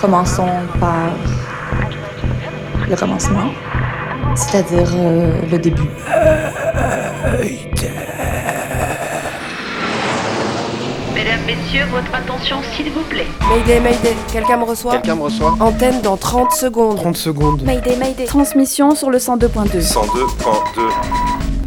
Commençons par le commencement, c'est-à-dire euh, le début. Mesdames, Messieurs, votre attention s'il vous plaît. Mayday, Mayday, quelqu'un me reçoit Quelqu'un me reçoit Antenne dans 30 secondes. 30 secondes. Mayday, Mayday. Transmission sur le 102.2. 102.2.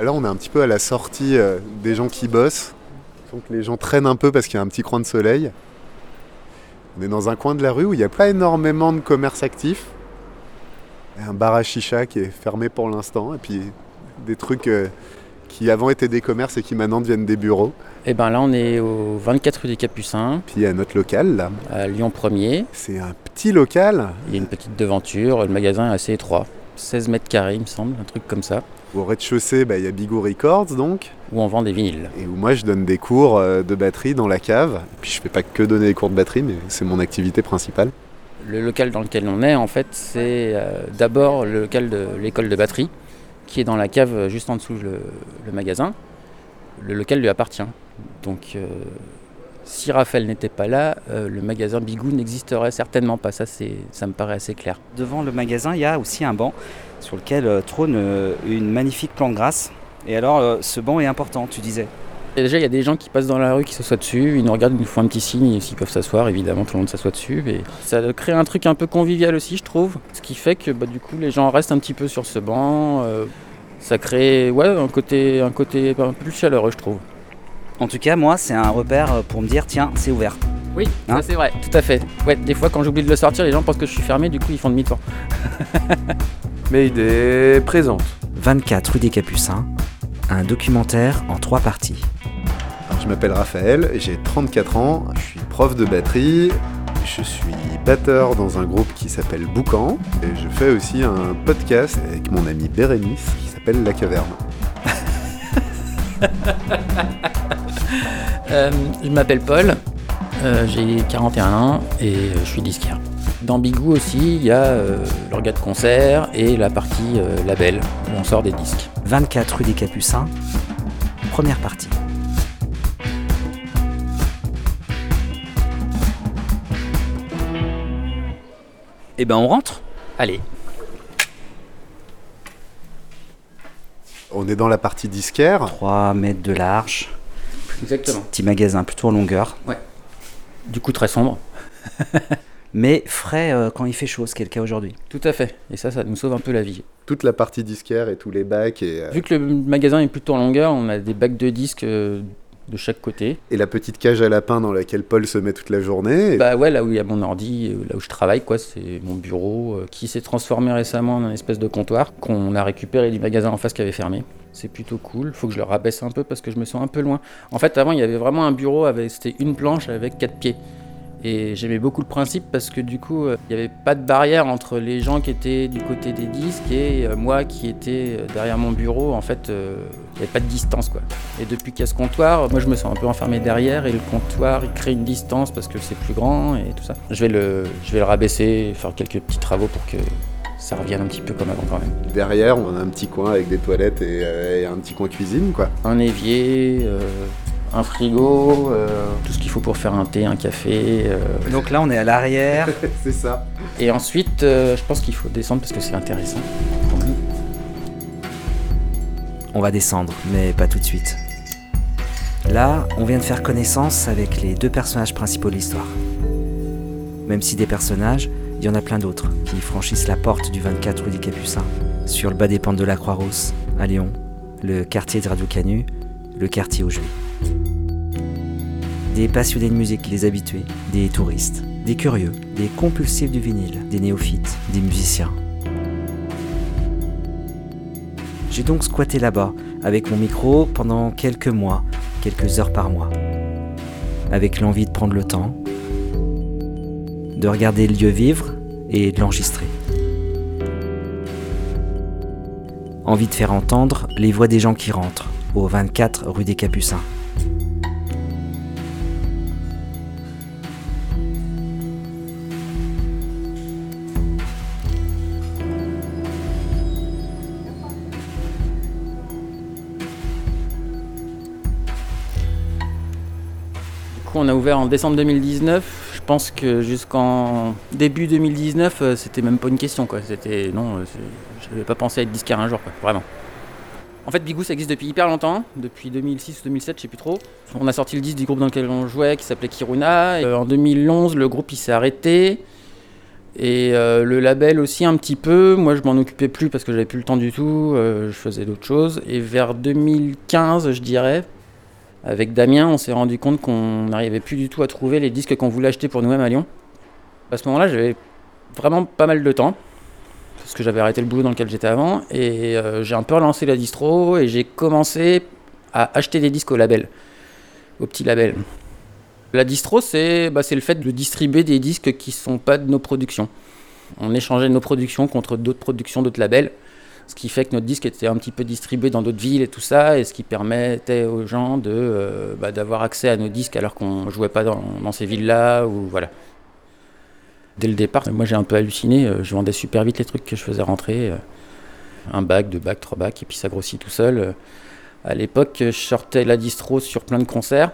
Là, on est un petit peu à la sortie euh, des gens qui bossent. Donc les gens traînent un peu parce qu'il y a un petit coin de soleil. On est dans un coin de la rue où il n'y a pas énormément de commerce actif. Un bar à chicha qui est fermé pour l'instant. Et puis des trucs euh, qui avant étaient des commerces et qui maintenant deviennent des bureaux. Et ben là, on est au 24 rue des Capucins, Puis il y a notre local là. à Lyon 1er. C'est un petit local Il y a une petite devanture, le magasin est assez étroit. 16 mètres carrés, il me semble, un truc comme ça, où au rez-de-chaussée, bah, il y a Bigou Records donc. où on vend des vinyles. Et où moi je donne des cours euh, de batterie dans la cave. Puis je fais pas que donner des cours de batterie, mais c'est mon activité principale. Le local dans lequel on est, en fait, c'est euh, d'abord le local de l'école de batterie, qui est dans la cave euh, juste en dessous le, le magasin. Le local lui appartient. Donc, euh, si Raphaël n'était pas là, euh, le magasin Bigou n'existerait certainement pas. Ça, ça me paraît assez clair. Devant le magasin, il y a aussi un banc sur lequel euh, trône euh, une magnifique plante grasse. Et alors, euh, ce banc est important, tu disais. Et déjà, il y a des gens qui passent dans la rue, qui s'assoient dessus, ils nous regardent, ils nous font un petit signe, et s'ils peuvent s'asseoir, évidemment, tout le monde s'assoit dessus. Et ça crée un truc un peu convivial aussi, je trouve. Ce qui fait que bah, du coup, les gens restent un petit peu sur ce banc. euh, ça crée ouais, un, côté, un côté un peu plus chaleureux, je trouve. En tout cas, moi, c'est un repère pour me dire, tiens, c'est ouvert. Oui, Hein ça c'est vrai, tout à fait. Ouais, des fois, quand j'oublie de le sortir, les gens pensent que je suis fermé, du coup, ils font demi-tour. Mayday présente. 24 rue des Capucins, un documentaire en trois parties. Alors, je m'appelle Raphaël, j'ai 34 ans, je suis prof de batterie, je suis batteur dans un groupe qui s'appelle Boucan, et je fais aussi un podcast avec mon ami Bérénice qui s'appelle La Caverne. Euh, je m'appelle Paul, euh, j'ai 41 ans et je suis disquaire. Dans Bigou aussi, il y a euh, l'orga de concert et la partie euh, label où on sort des disques. 24 rue des Capucins, première partie. Eh ben, on rentre? Allez, On est dans la partie disquaire, 3 mètres de large, exactement. petit magasin plutôt en longueur, Du coup, très sombre. mais frais euh, quand il fait chaud, ce qui est le cas aujourd'hui. Tout à fait. Et ça, ça nous sauve un peu la vie. toute la partie disquaire et tous les bacs et, euh, Vu que le magasin est plutôt en longueur, on a des bacs de disques euh, de chaque côté. et la petite cage à lapin dans laquelle Paul se met toute la journée. Et Bah ouais, là où il y a mon ordi, là où je travaille, quoi, c'est mon bureau euh, qui s'est transformé récemment en un espèce de comptoir qu'on a récupéré du magasin en face qui avait fermé. C'est plutôt cool. Faut que je le rabaisse un peu parce que je me sens un peu loin. En fait, avant, il y avait vraiment un bureau avec c'était une planche avec quatre pieds. Et j'aimais beaucoup le principe parce que du coup, euh, il n'y avait pas de barrière entre les gens qui étaient du côté des disques et euh, moi qui étais euh, derrière mon bureau. En fait, il n'y avait pas de distance quoi. Et depuis qu'il y a ce comptoir, moi je me sens un peu enfermé derrière et le comptoir il crée une distance parce que c'est plus grand et tout ça. Je vais le, je vais le rabaisser, faire quelques petits travaux pour que ça revienne un petit peu comme avant quand même. derrière, on a un petit coin avec des toilettes et, euh, et un petit coin cuisine, quoi. Un évier, euh, un frigo, euh, tout ce qu'il faut pour faire un thé, un café. euh. Donc là, on est à l'arrière. c'est ça. Et ensuite, euh, je pense qu'il faut descendre parce que c'est intéressant. On va descendre, mais pas tout de suite. Là, on vient de faire connaissance avec les deux personnages principaux de l'histoire. Même si des personnages, il y en a plein d'autres qui franchissent la porte du 24 rue des Capucins, sur le bas des pentes de la Croix-Rousse, à Lyon, le quartier de Radio Canu, le quartier je vis. Des passionnés de musique, les habitués, des touristes, des curieux, des compulsifs du vinyle, des néophytes, des musiciens. J'ai donc squatté là-bas, avec mon micro, pendant quelques mois, quelques heures par mois. Avec l'envie de prendre le temps, de regarder le lieu vivre et de l'enregistrer. Envie de faire entendre les voix des gens qui rentrent, au 24 rue des Capucins. On a ouvert en décembre 2019. Je pense que jusqu'en début 2019, euh, c'était même pas une question. Quoi. C'était non, euh, c'est- j'avais pas pensé à être disquaire un jour, vraiment. En fait, Bigou, ça existe depuis hyper longtemps, depuis 2006 ou 2007, je sais plus trop. On a sorti le disque du groupe dans lequel on jouait, qui s'appelait Kiruna. Euh, en 2011, le groupe s'est arrêté. Et euh, le label aussi un petit peu. Moi, je m'en occupais plus parce que j'avais plus le temps du tout. euh, je faisais d'autres choses. Et vers 2015, je dirais, avec Damien, on s'est rendu compte qu'on n'arrivait plus du tout à trouver les disques qu'on voulait acheter pour nous-mêmes à Lyon. À ce moment-là, j'avais vraiment pas mal de temps, parce que j'avais arrêté le boulot dans lequel j'étais avant, et euh, j'ai un peu relancé la distro, et j'ai commencé à acheter des disques au label, au petit label. La distro, c'est bah, le fait de distribuer des disques qui sont pas de nos productions. On échangeait nos productions contre d'autres productions, d'autres labels. Ce qui fait que notre disque était un petit peu distribué dans d'autres villes et tout ça, et ce qui permettait aux gens euh, bah, d'avoir accès à nos disques alors qu'on jouait pas dans, ces villes-là, ou voilà. Dès le départ, moi j'ai un peu halluciné, euh, je vendais super vite les trucs que je faisais rentrer. euh, un bac, deux bacs, trois bacs, et puis ça grossit tout seul. À l'époque, je sortais la distro sur plein de concerts,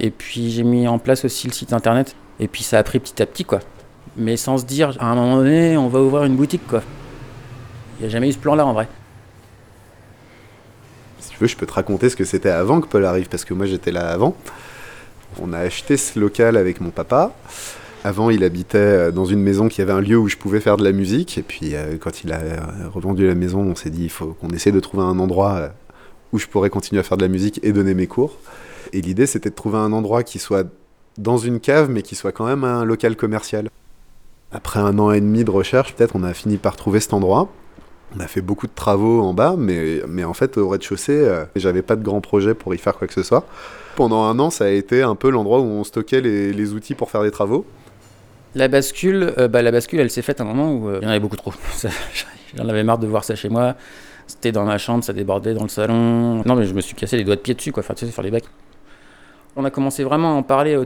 et puis j'ai mis en place aussi le site internet, et puis ça a pris petit à petit, quoi. Mais sans se dire, à un moment donné, on va ouvrir une boutique, quoi. Il n'y a jamais eu ce plan-là en vrai. Si tu veux, je peux te raconter ce que c'était avant que Paul arrive, parce que moi j'étais là avant. On a acheté ce local avec mon papa. Avant, il habitait euh, dans une maison qui avait un lieu où je pouvais faire de la musique. Et puis, euh, quand il a euh, revendu la maison, on s'est dit il faut qu'on essaie de trouver un endroit où je pourrais continuer à faire de la musique et donner mes cours. Et l'idée, c'était de trouver un endroit qui soit dans une cave, mais qui soit quand même un local commercial. Après un an et demi de recherche, peut-être, on a fini par trouver cet endroit. On a fait beaucoup de travaux en bas, mais, mais en fait, au rez-de-chaussée, euh, j'avais pas de grand projet pour y faire quoi que ce soit. Pendant un an, ça a été un peu l'endroit où on stockait les, outils pour faire des travaux. La bascule, euh, bah, la bascule, elle s'est faite à un moment où euh, il y en avait beaucoup trop. J'en avais marre de voir ça chez moi. C'était dans ma chambre, ça débordait dans le salon. Non, mais je me suis cassé les doigts de pied dessus, quoi. Enfin, tu sais, faire les bacs. On a commencé vraiment à en parler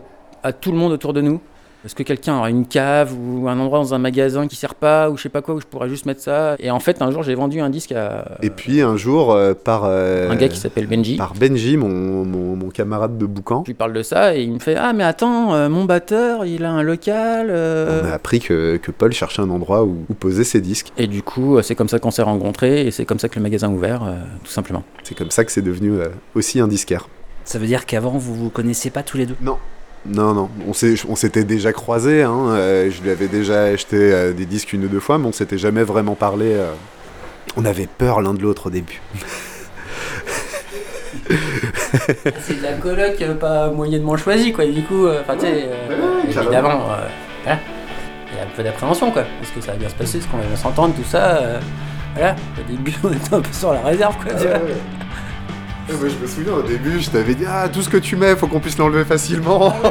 à tout le monde autour de nous. Est-ce que quelqu'un aura une cave ou un endroit dans un magasin qui sert pas ou je sais pas quoi où je pourrais juste mettre ça? Et en fait, un jour, j'ai vendu un disque à Et puis un jour, euh, par, euh, un gars qui s'appelle Benji. par Benji, mon, mon, mon camarade de boucan, Je lui parle de ça et il me fait Ah, mais attends, euh, mon batteur, il a un local. euh. on a appris que, que Paul cherchait un endroit où, où poser ses disques. Et du coup, euh, c'est comme ça qu'on s'est rencontrés et c'est comme ça que le magasin a ouvert, euh, tout simplement. C'est comme ça que c'est devenu euh, aussi un disquaire. Ça veut dire qu'avant, vous vous connaissiez pas tous les deux? Non. Non, non, on s'était déjà croisés, hein, euh, je lui avais déjà acheté euh, des disques une ou deux fois, mais on s'était jamais vraiment parlé. euh. On avait peur l'un de l'autre au début. C'est de la coloc euh, pas moyennement choisie, quoi. Du coup, euh, enfin, tu sais, euh, évidemment, euh, voilà. Il y a un peu d'appréhension, quoi. Est-ce que ça va bien se passer Est-ce qu'on va bien s'entendre, tout ça euh, Voilà. Au début, on était un peu sur la réserve, quoi. tu vois. Ouais, je me souviens au début, je t'avais dit Ah, tout ce que tu mets, faut qu'on puisse l'enlever facilement.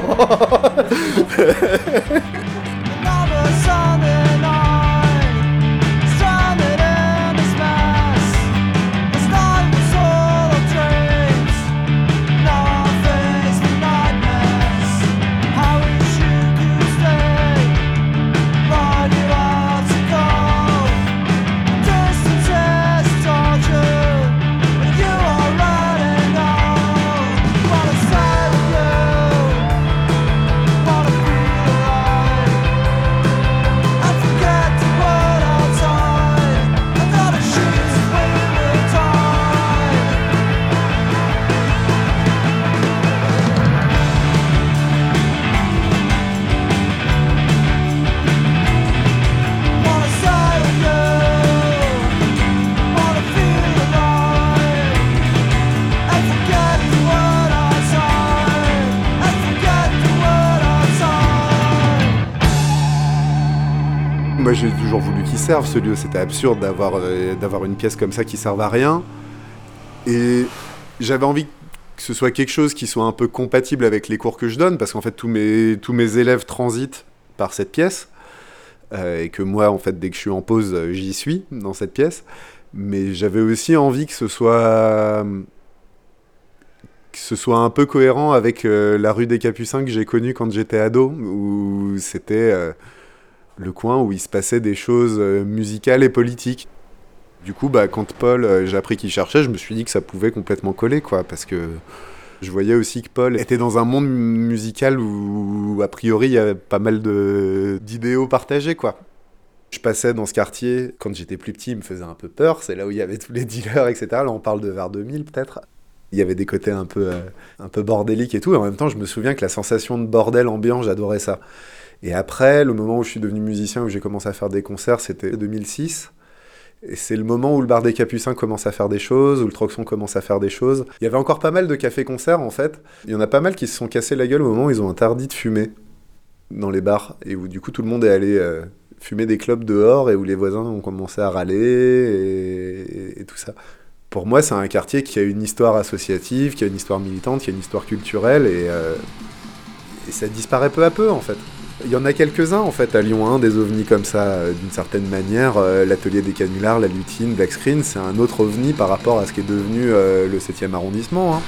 voulu qu'il serve ce lieu. C'était absurde d'avoir euh, d'avoir une pièce comme ça qui serve à rien. Et j'avais envie que ce soit quelque chose qui soit un peu compatible avec les cours que je donne, parce qu'en fait tous mes, tous mes élèves transitent par cette pièce. Euh, et que moi, en fait, dès que je suis en pause, euh, j'y suis dans cette pièce. Mais j'avais aussi envie que ce soit que ce soit un peu cohérent avec euh, la rue des Capucins que j'ai connue quand j'étais ado, où c'était euh, le coin où il se passait des choses euh, musicales et politiques. Du coup, bah, quand Paul, euh, j'ai appris qu'il cherchait, je me suis dit que ça pouvait complètement coller, quoi, parce que je voyais aussi que Paul était dans un monde musical où, a priori, il y avait pas mal d'idéaux partagés, quoi. Je passais dans ce quartier, quand j'étais plus petit, il me faisait un peu peur, c'est là où il y avait tous les dealers, etc. Là, on parle de vers 2000, peut-être. Il y avait des côtés un peu, euh, un peu bordéliques et tout, et en même temps, je me souviens que la sensation de bordel ambiant, j'adorais ça. Et après, le moment où je suis devenu musicien, où j'ai commencé à faire des concerts, c'était 2006. Et c'est le moment où le bar des Capucins commence à faire des choses, où le Troxon commence à faire des choses. Il y avait encore pas mal de cafés-concerts en fait. Il y en a pas mal qui se sont cassés la gueule au moment où ils ont interdit de fumer dans les bars. Et où du coup tout le monde est allé euh, fumer des clubs dehors et où les voisins ont commencé à râler et, tout ça. Pour moi, c'est un quartier qui a une histoire associative, qui a une histoire militante, qui a une histoire culturelle et, euh, et ça disparaît peu à peu en fait. Il y en a quelques-uns en fait à Lyon 1, des ovnis comme ça, euh, d'une certaine manière. Euh, L'atelier des canulars, la lutine, Black Screen, c'est un autre ovni par rapport à ce qui est devenu euh, le 7e arrondissement. hein.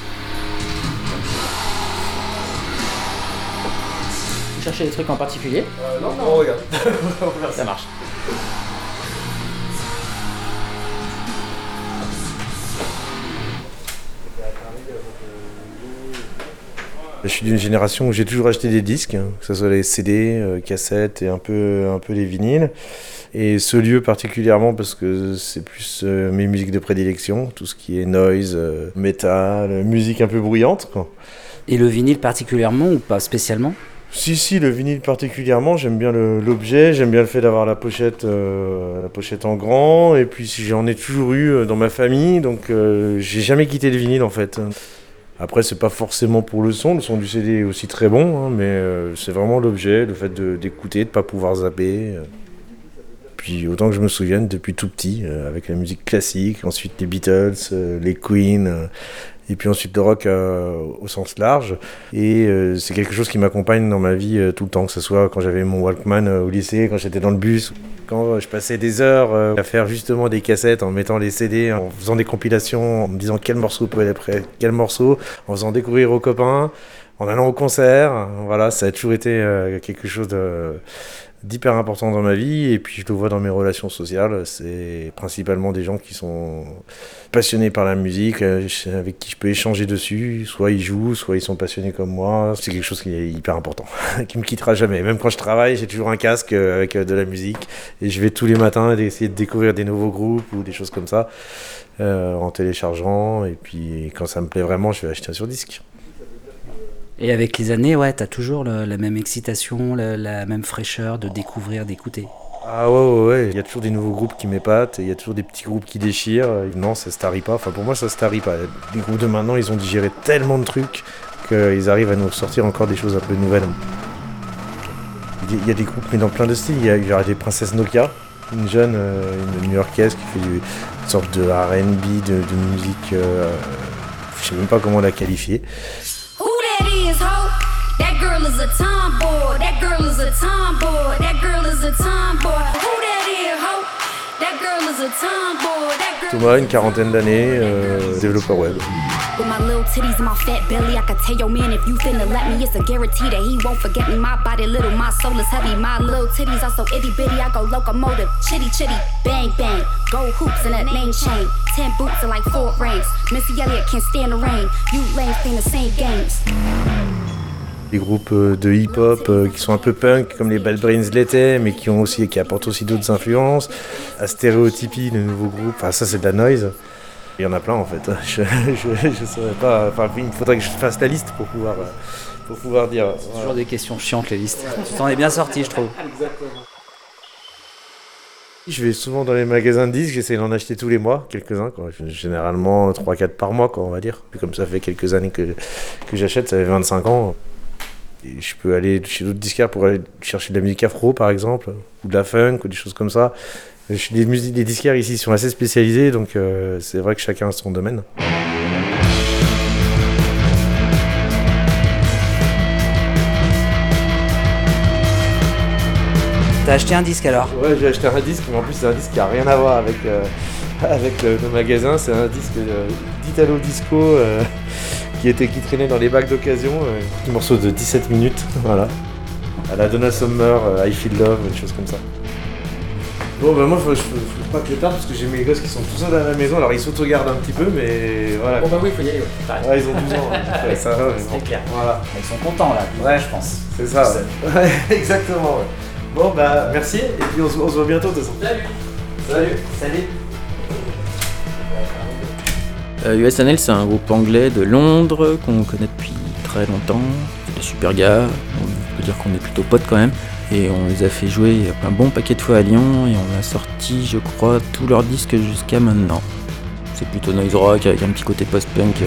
Vous cherchez des trucs en particulier? Non, non, regarde. Ça marche. Je suis d'une génération où j'ai toujours acheté des disques, hein, que ce soit les CD, euh, cassettes et un peu, un peu les vinyles. Et ce lieu particulièrement parce que c'est plus euh, mes musiques de prédilection, tout ce qui est noise, euh, metal, musique un peu bruyante. Quoi. Et le vinyle particulièrement ou pas spécialement? Si, si, le vinyle particulièrement, j'aime bien l'objet, j'aime bien le fait d'avoir la pochette, euh, la pochette en grand, et puis j'en ai toujours eu dans ma famille, donc euh, j'ai jamais quitté le vinyle en fait. Après, c'est pas forcément pour le son, le son du CD est aussi très bon, hein, mais euh, c'est vraiment l'objet, le fait d'écouter, de pas pouvoir zapper. euh. Puis autant que je me souvienne, depuis tout petit, euh, avec la musique classique, ensuite les Beatles, les Queen, et puis ensuite le rock euh, au sens large. Et euh, c'est quelque chose qui m'accompagne dans ma vie euh, tout le temps, que ce soit quand j'avais mon Walkman au lycée, quand j'étais dans le bus, quand je passais des heures à faire justement des cassettes en mettant les CD, en faisant des compilations, en me disant quel morceau peut aller après quel morceau, en faisant découvrir aux copains, en allant au concert. Voilà, ça a toujours été quelque chose de d'hyper important dans ma vie et puis je le vois dans mes relations sociales c'est principalement des gens qui sont passionnés par la musique euh, avec qui je peux échanger dessus. Soit ils jouent soit ils sont passionnés comme moi. C'est quelque chose qui est hyper important qui me quittera jamais. Même quand je travaille j'ai toujours un casque euh, avec euh, de la musique. Et je vais tous les matins essayer de découvrir des nouveaux groupes ou des choses comme ça en téléchargeant. Et puis quand ça me plaît vraiment je vais acheter un sur disque Et avec les années, ouais, t'as toujours la même excitation, la, même fraîcheur de découvrir, d'écouter. Ah ouais, ouais, ouais, il y a toujours des nouveaux groupes qui m'épatent, il y a toujours des petits groupes qui déchirent. Non, ça se tarit pas. Enfin, pour moi, ça se tarit pas. Les groupes de maintenant, ils ont digéré tellement de trucs qu'ils arrivent à nous sortir encore des choses un peu nouvelles. Il y a- des groupes, mais dans plein de styles. Il y a, des Princesses Nokia, une jeune, euh, une new-yorkaise qui fait une sorte de RB, de, de musique. euh, je sais même pas comment la qualifier. Tomboy. That girl is a tomboy. That girl is a tomboy. Who that is, ho? That girl is a tomboy. That girl Thomas, une quarantaine d'années, euh, développeur web. With my little titties and my fat belly, I could tell your man if you finna let me, it's a guarantee that he won't forget me. My body little, my soul is heavy. My little titties are so itty bitty, I go locomotive, chitty chitty, bang bang. Gold hoops and a name chain, ten boots and like four rings. Missy Elliott can't stand the rain. You playing the same games. Des groupes euh, de hip-hop euh, qui sont un peu punk comme les Bad Brains l'étaient mais qui ont aussi qui apportent aussi d'autres influences à Stéréotypie le nouveau groupe enfin ça c'est de la noise il y en a plein en fait je, je saurais pas enfin il faudrait que je fasse la liste pour pouvoir euh, pour pouvoir dire C'est toujours des questions chiantes, les listes. Tu t'en es bien sorti, je trouve. je vais souvent dans les magasins de disques, j'essaie d'en acheter tous les mois, quelques-uns, quoi. généralement 3-4 par mois, quoi, on va dire. Puis comme ça fait quelques années que, que j'achète, ça fait 25 ans. Et je peux aller chez d'autres disquaires pour aller chercher de la musique afro, par exemple, ou de la funk, ou des choses comme ça. Les, musiques, les disquaires ici sont assez spécialisés, donc euh, c'est vrai que chacun a son domaine. T'as acheté un disque alors? Ouais, j'ai acheté un disque, mais en plus c'est un disque qui a rien à voir avec, euh, avec le, le magasin. C'est un disque euh, d'Italo Disco euh, qui, était, qui traînait dans les bacs d'occasion. euh, un petit morceau de 17 minutes, voilà. À la Donna Summer, euh, I Feel Love, une chose comme ça. Bon, bah moi, faut, je faut, faut pas que je tarde parce que j'ai mes gosses qui sont tout seuls à la maison. Alors ils s'autogardent un petit peu, mais voilà. Bon bah oui, faut y aller. Ouais, Ouais, ils ont 12 ans. hein, ouais, ça va, mais bon. C'est clair. Voilà. Ils sont contents là, Ouais. je pense. C'est ça, ouais. Ouais, exactement, ouais. Bon, bah merci, et puis on se, on se voit bientôt de toute façon. Salut Salut Salut USNL, c'est un groupe anglais de Londres qu'on connaît depuis très longtemps. C'est des super gars, on peut dire qu'on est plutôt potes quand même. Et on les a fait jouer un bon paquet de fois à Lyon et on a sorti, je crois, tous leurs disques jusqu'à maintenant. C'est plutôt noise rock avec un petit côté post-punk.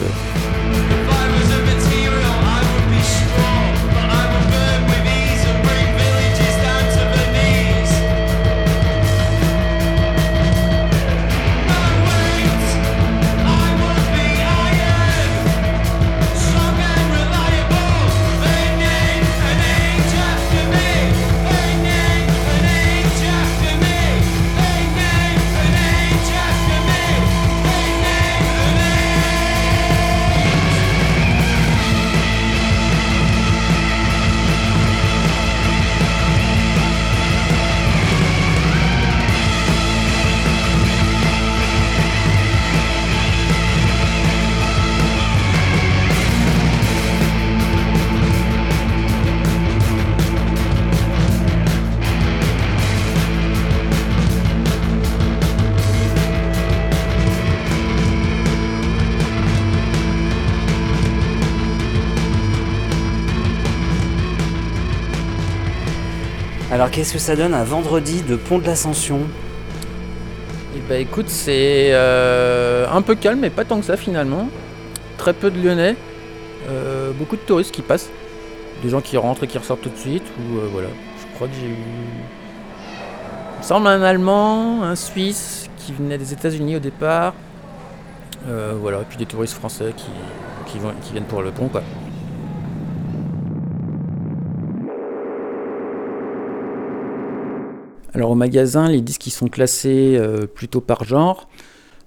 Alors qu'est-ce que ça donne un vendredi de Pont de l'Ascension Et bah écoute, c'est euh, un peu calme, mais pas tant que ça finalement. Très peu de Lyonnais, euh, beaucoup de touristes qui passent, des gens qui rentrent et qui ressortent tout de suite. Ou euh, voilà, je crois que j'ai eu. Il me semble un Allemand, un Suisse qui venait des États-Unis au départ. Voilà, et puis des touristes français qui, qui viennent pour le pont quoi. Alors au magasin, les disques ils sont classés euh, plutôt par genre.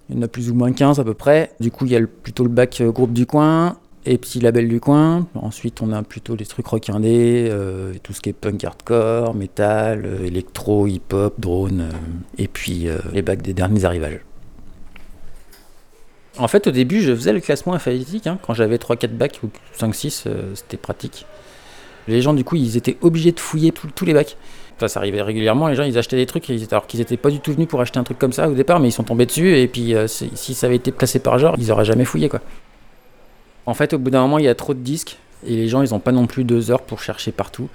Il y en a plus ou moins 15 à peu près. Du coup, il y a plutôt le bac euh, groupe du coin et petit label du coin. Ensuite, on a plutôt les trucs rock indé, euh, tout ce qui est punk hardcore, metal, euh, électro, hip-hop, drone, et puis les bacs des derniers arrivages. En fait, au début, je faisais le classement alphabétique. hein. Quand j'avais 3-4 bacs ou 5-6, euh, c'était pratique. Les gens, du coup, ils étaient obligés de fouiller tous les bacs. Ça arrivait régulièrement, les gens ils achetaient des trucs alors qu'ils n'étaient pas du tout venus pour acheter un truc comme ça au départ, mais ils sont tombés dessus et puis euh, si ça avait été placé par genre, ils auraient jamais fouillé quoi. En fait, au bout d'un moment, il y a trop de disques et les gens ils ont pas non plus deux heures pour chercher partout.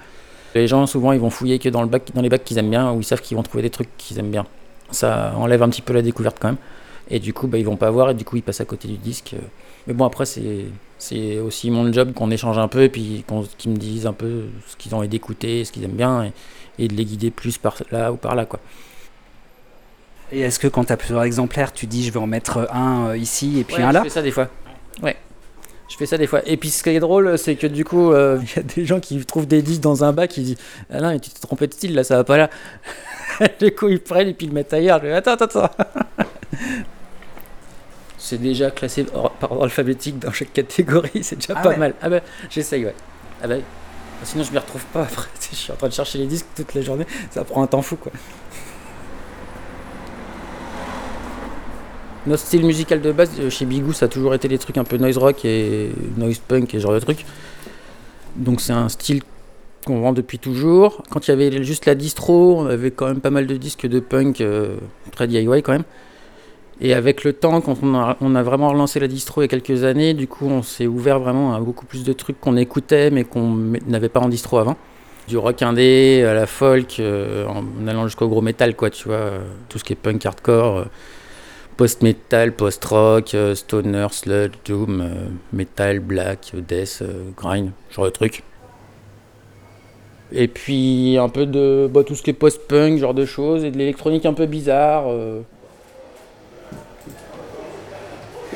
Les gens souvent ils vont fouiller que dans, le bac, dans les bacs qu'ils aiment bien ou ils savent qu'ils vont trouver des trucs qu'ils aiment bien. Ça enlève un petit peu la découverte quand même. Et du coup, bah, ils vont pas voir et du coup, ils passent à côté du disque. Mais bon, après, c'est, aussi mon job qu'on échange un peu et puis qu'ils me disent un peu ce qu'ils ont envie d'écouter, ce qu'ils aiment bien et de les guider plus par là ou par là, quoi. Et est-ce que quand tu as plusieurs exemplaires, tu dis je vais en mettre un euh, ici et puis Ouais, un là Je fais ça des fois. Ouais. Je fais ça des fois. Et puis ce qui est drôle, c'est que du coup, euh, il y a des gens qui trouvent des disques dans un bac, ils disent Ah non, mais tu t'es trompé de style, là, ça va pas là. du coup, ils prennent et puis ils le mettent ailleurs. Je dis, attends, attends, attends. c'est déjà classé par ordre alphabétique dans chaque catégorie, c'est déjà Ah pas ouais. mal. Ah bah, j'essaye, ouais. Ah bah, sinon, je m'y retrouve pas après. Je suis en train de chercher les disques toute la journée, ça prend un temps fou, quoi. Notre style musical de base euh, chez Bigou, ça a toujours été des trucs un peu noise rock et noise punk et genre de trucs. Donc c'est un style qu'on vend depuis toujours. Quand il y avait juste la distro, on avait quand même pas mal de disques de punk euh, très DIY quand même. Et avec le temps, quand on a, vraiment relancé la distro il y a quelques années, du coup on s'est ouvert vraiment à beaucoup plus de trucs qu'on écoutait mais qu'on n'avait pas en distro avant. Du rock indé, à la folk, euh, en allant jusqu'au gros métal quoi, tu vois, euh, tout ce qui est punk hardcore. euh, post-metal, post-rock, stoner, sludge, doom, metal, black, death, grind, genre de truc. Et puis un peu de bah, tout ce qui est post-punk, genre de choses, et de l'électronique un peu bizarre. euh.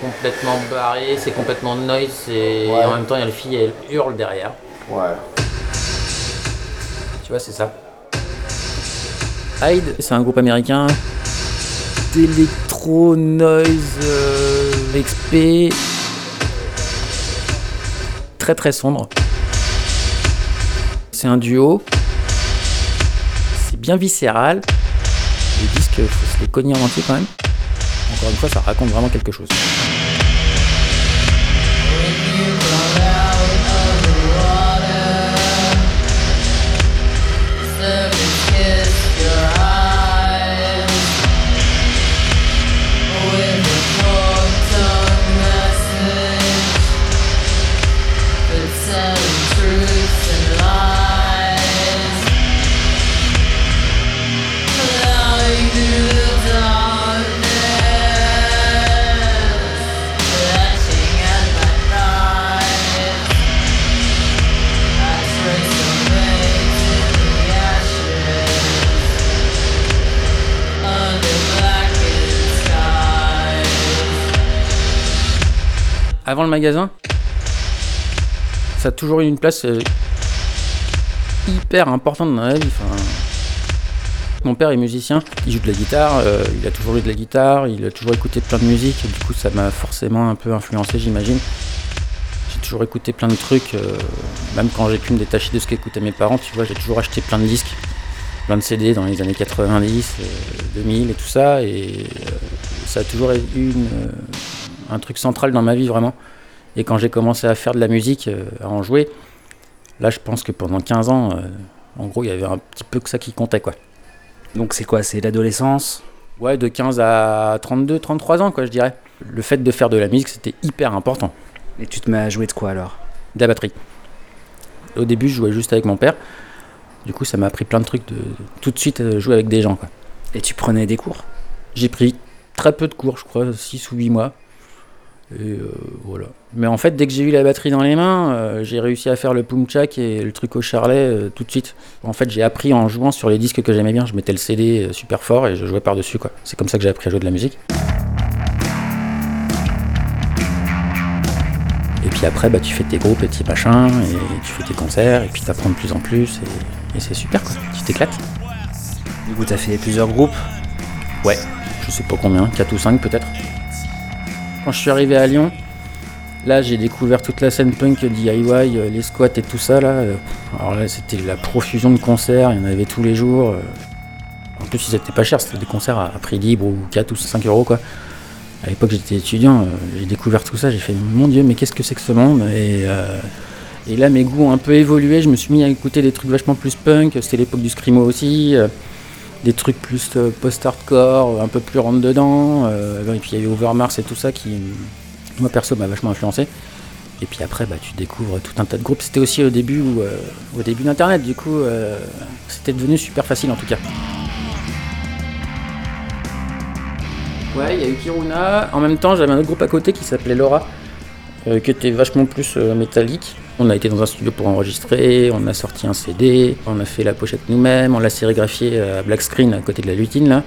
Complètement barré, c'est complètement noise, et Ouais. en même temps il y a les filles, elles hurlent derrière. Ouais. Tu vois, c'est ça. Hyde, c'est un groupe américain d'électro noise euh, XP très très sombre. C'est un duo. C'est bien viscéral. Les disques, faut se les cogner en entier quand même. Encore une fois, ça raconte vraiment quelque chose. Avant le magasin, ça a toujours eu une place euh, hyper importante dans la vie. Mon père est musicien, il joue de la guitare, euh, il a toujours eu de la guitare, il a toujours écouté plein de musique, du coup ça m'a forcément un peu influencé j'imagine. J'ai toujours écouté plein de trucs, euh, même quand j'ai pu me détacher de ce qu'écoutaient mes parents, tu vois, j'ai toujours acheté plein de disques, plein de CD dans les années 90, euh, 2000 et tout ça, et ça a toujours eu une, un truc central dans ma vie vraiment. Et quand j'ai commencé à faire de la musique, euh, à en jouer, là je pense que pendant 15 ans, euh, en gros il y avait un petit peu que ça qui comptait quoi. Donc c'est quoi? C'est l'adolescence? Ouais, de 15 à 32, 33 ans quoi je dirais. Le fait de faire de la musique c'était hyper important. Et tu te mets à jouer de quoi alors? De la batterie. Au début je jouais juste avec mon père. Du coup ça m'a appris plein de trucs de tout de suite euh, jouer avec des gens quoi. Et tu prenais des cours? J'ai pris très peu de cours, je crois 6 ou 8 mois. Et euh, voilà. Mais en fait, dès que j'ai eu la batterie dans les mains, euh, j'ai réussi à faire le pumchak et le truc au charlet euh, tout de suite. En fait, j'ai appris en jouant sur les disques que j'aimais bien. Je mettais le CD euh, super fort et je jouais par-dessus. quoi. C'est comme ça que j'ai appris à jouer de la musique. Et puis après, bah, tu fais tes groupes et tes machins, et tu fais tes concerts, et puis tu apprends de plus en plus, et, et c'est super, quoi. Tu t'éclates. Du coup, t'as fait plusieurs groupes? Ouais, je sais pas combien, 4 ou 5 peut-être. Quand je suis arrivé à Lyon, là j'ai découvert toute la scène punk DIY, euh, les squats et tout ça là. Alors là c'était la profusion de concerts, il y en avait tous les jours. euh. En plus ils étaient pas chers, c'était des concerts à prix libre ou 4 ou 5 euros quoi. À l'époque j'étais étudiant, euh, j'ai découvert tout ça, j'ai fait mon dieu mais qu'est-ce que c'est que ce monde? Et, et là mes goûts ont un peu évolué, je me suis mis à écouter des trucs vachement plus punk, c'était l'époque du screamo aussi. Des trucs plus euh, post-hardcore, un peu plus rentre dedans. euh, et puis il y avait Overmars et tout ça qui, moi perso, m'a vachement influencé. Et puis après, bah, tu découvres tout un tas de groupes. C'était aussi au début, où, euh, au début d'Internet, du coup, c'était devenu super facile en tout cas. Ouais, il y a eu Kiruna. En même temps, j'avais un autre groupe à côté qui s'appelait Laura, qui était vachement plus métallique. On a été dans un studio pour enregistrer, on a sorti un CD, on a fait la pochette nous-mêmes, on l'a sérigraphié à black screen à côté de la lutine là.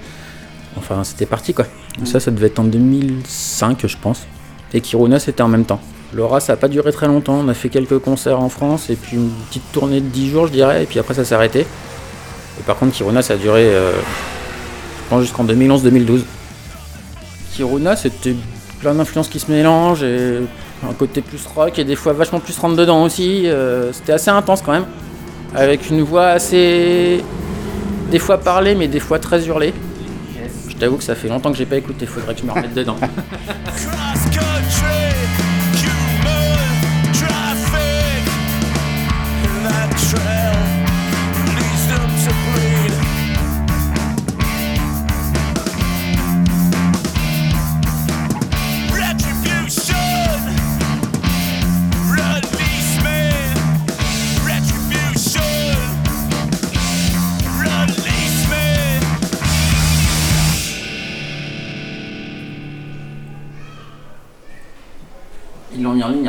Enfin, c'était parti quoi. Ça, ça devait être en 2005, je pense. Et Kiruna, c'était en même temps. Laura, ça a pas duré très longtemps. On a fait quelques concerts en France et puis une petite tournée de 10 jours, je dirais. Et puis après, ça s'est arrêté. Et par contre, Kiruna, ça a duré, euh, je pense, jusqu'en 2011-2012. Kiruna, c'était plein d'influences qui se mélangent et un côté plus rock et des fois vachement plus rentre dedans aussi. euh, c'était assez intense quand même. Avec une voix assez. des fois parlée, mais des fois très hurlée. Je t'avoue que ça fait longtemps que j'ai pas écouté, faudrait que je me remette dedans.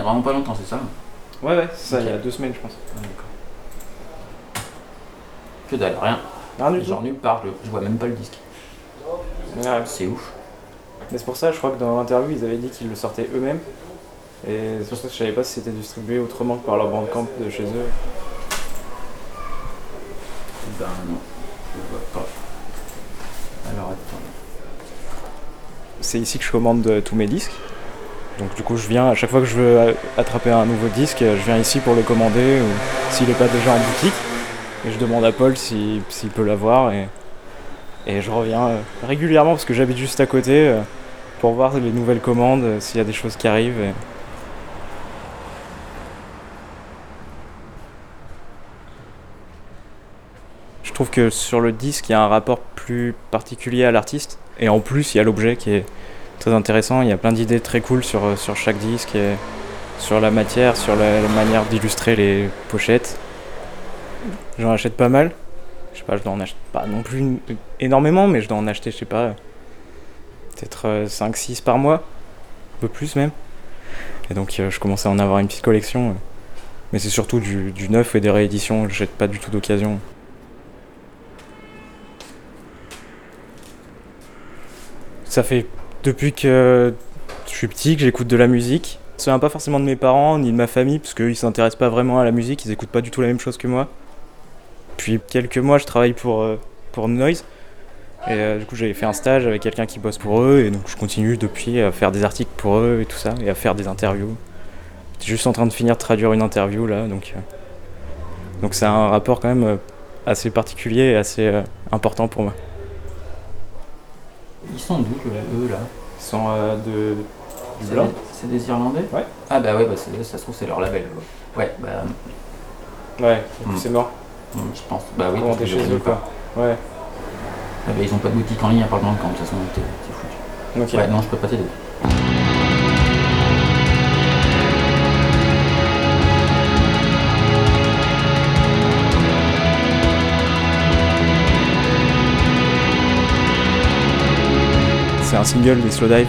il a vraiment pas longtemps, c'est ça Ouais, ouais, c'est ça, il y a deux semaines, je pense. Que dalle, rien. Rien du Genre nulle part, je, vois même pas le disque. C'est ouf. Mais c'est pour ça, je crois que dans l'interview, ils avaient dit qu'ils le sortaient eux-mêmes. Et c'est pour ça que je savais pas si c'était distribué autrement que par leur bandcamp de chez eux. Ben non, je vois pas. Alors attends. C'est ici que je commande euh, tous mes disques. Donc du coup, je viens, à chaque fois que je veux euh, attraper un nouveau disque, je viens ici pour le commander, ou s'il n'est pas déjà en boutique. Et je demande à Paul s'il peut l'avoir. Et, je reviens euh, régulièrement, parce que j'habite juste à côté, euh, pour voir les nouvelles commandes, s'il y a des choses qui arrivent. Je trouve que sur le disque, il y a un rapport plus particulier à l'artiste. Et en plus, il y a l'objet qui est très intéressant. Il y a plein d'idées très cool sur, euh, sur chaque disque, et sur la matière, sur la, manière d'illustrer les pochettes. J'en achète pas mal. Je sais pas, je dois en acheter pas non plus énormément, mais je dois en acheter, je sais pas, peut-être 5-6 par mois. Un peu plus même. Et donc, euh, je commence à en avoir une petite collection. euh. Mais c'est surtout du, du neuf et des rééditions. Je jette pas du tout d'occasion. Ça fait depuis que je suis petit que j'écoute de la musique. Ça vient pas forcément de mes parents ni de ma famille, parce qu'ils s'intéressent pas vraiment à la musique, ils écoutent pas du tout la même chose que moi. Depuis quelques mois, je travaille pour, euh, pour Noise. Et euh, du coup, j'avais fait un stage avec quelqu'un qui bosse pour eux, et donc je continue depuis à faire des articles pour eux et tout ça, et à faire des interviews. J'étais juste en train de finir de traduire une interview là, donc. euh, donc c'est un rapport quand même euh, assez particulier et assez important pour moi. Ils sont d'où, eux, là Ils sont euh, de. du C'est Blanc. des- C'est des Irlandais Ouais. Ah bah ouais, bah c'est- ça se trouve c'est leur label. Ouais, Ouais, bah... Ouais, Hmm. c'est mort. Hmm, Je pense. Bah oui, Comment parce t'es que chez eux, quoi. Ouais. Ah bah ils ont pas de boutique en ligne à part le de toute façon t'es t'es foutu. Ok. Ouais, non, je peux pas t'aider. Un single des Slowdive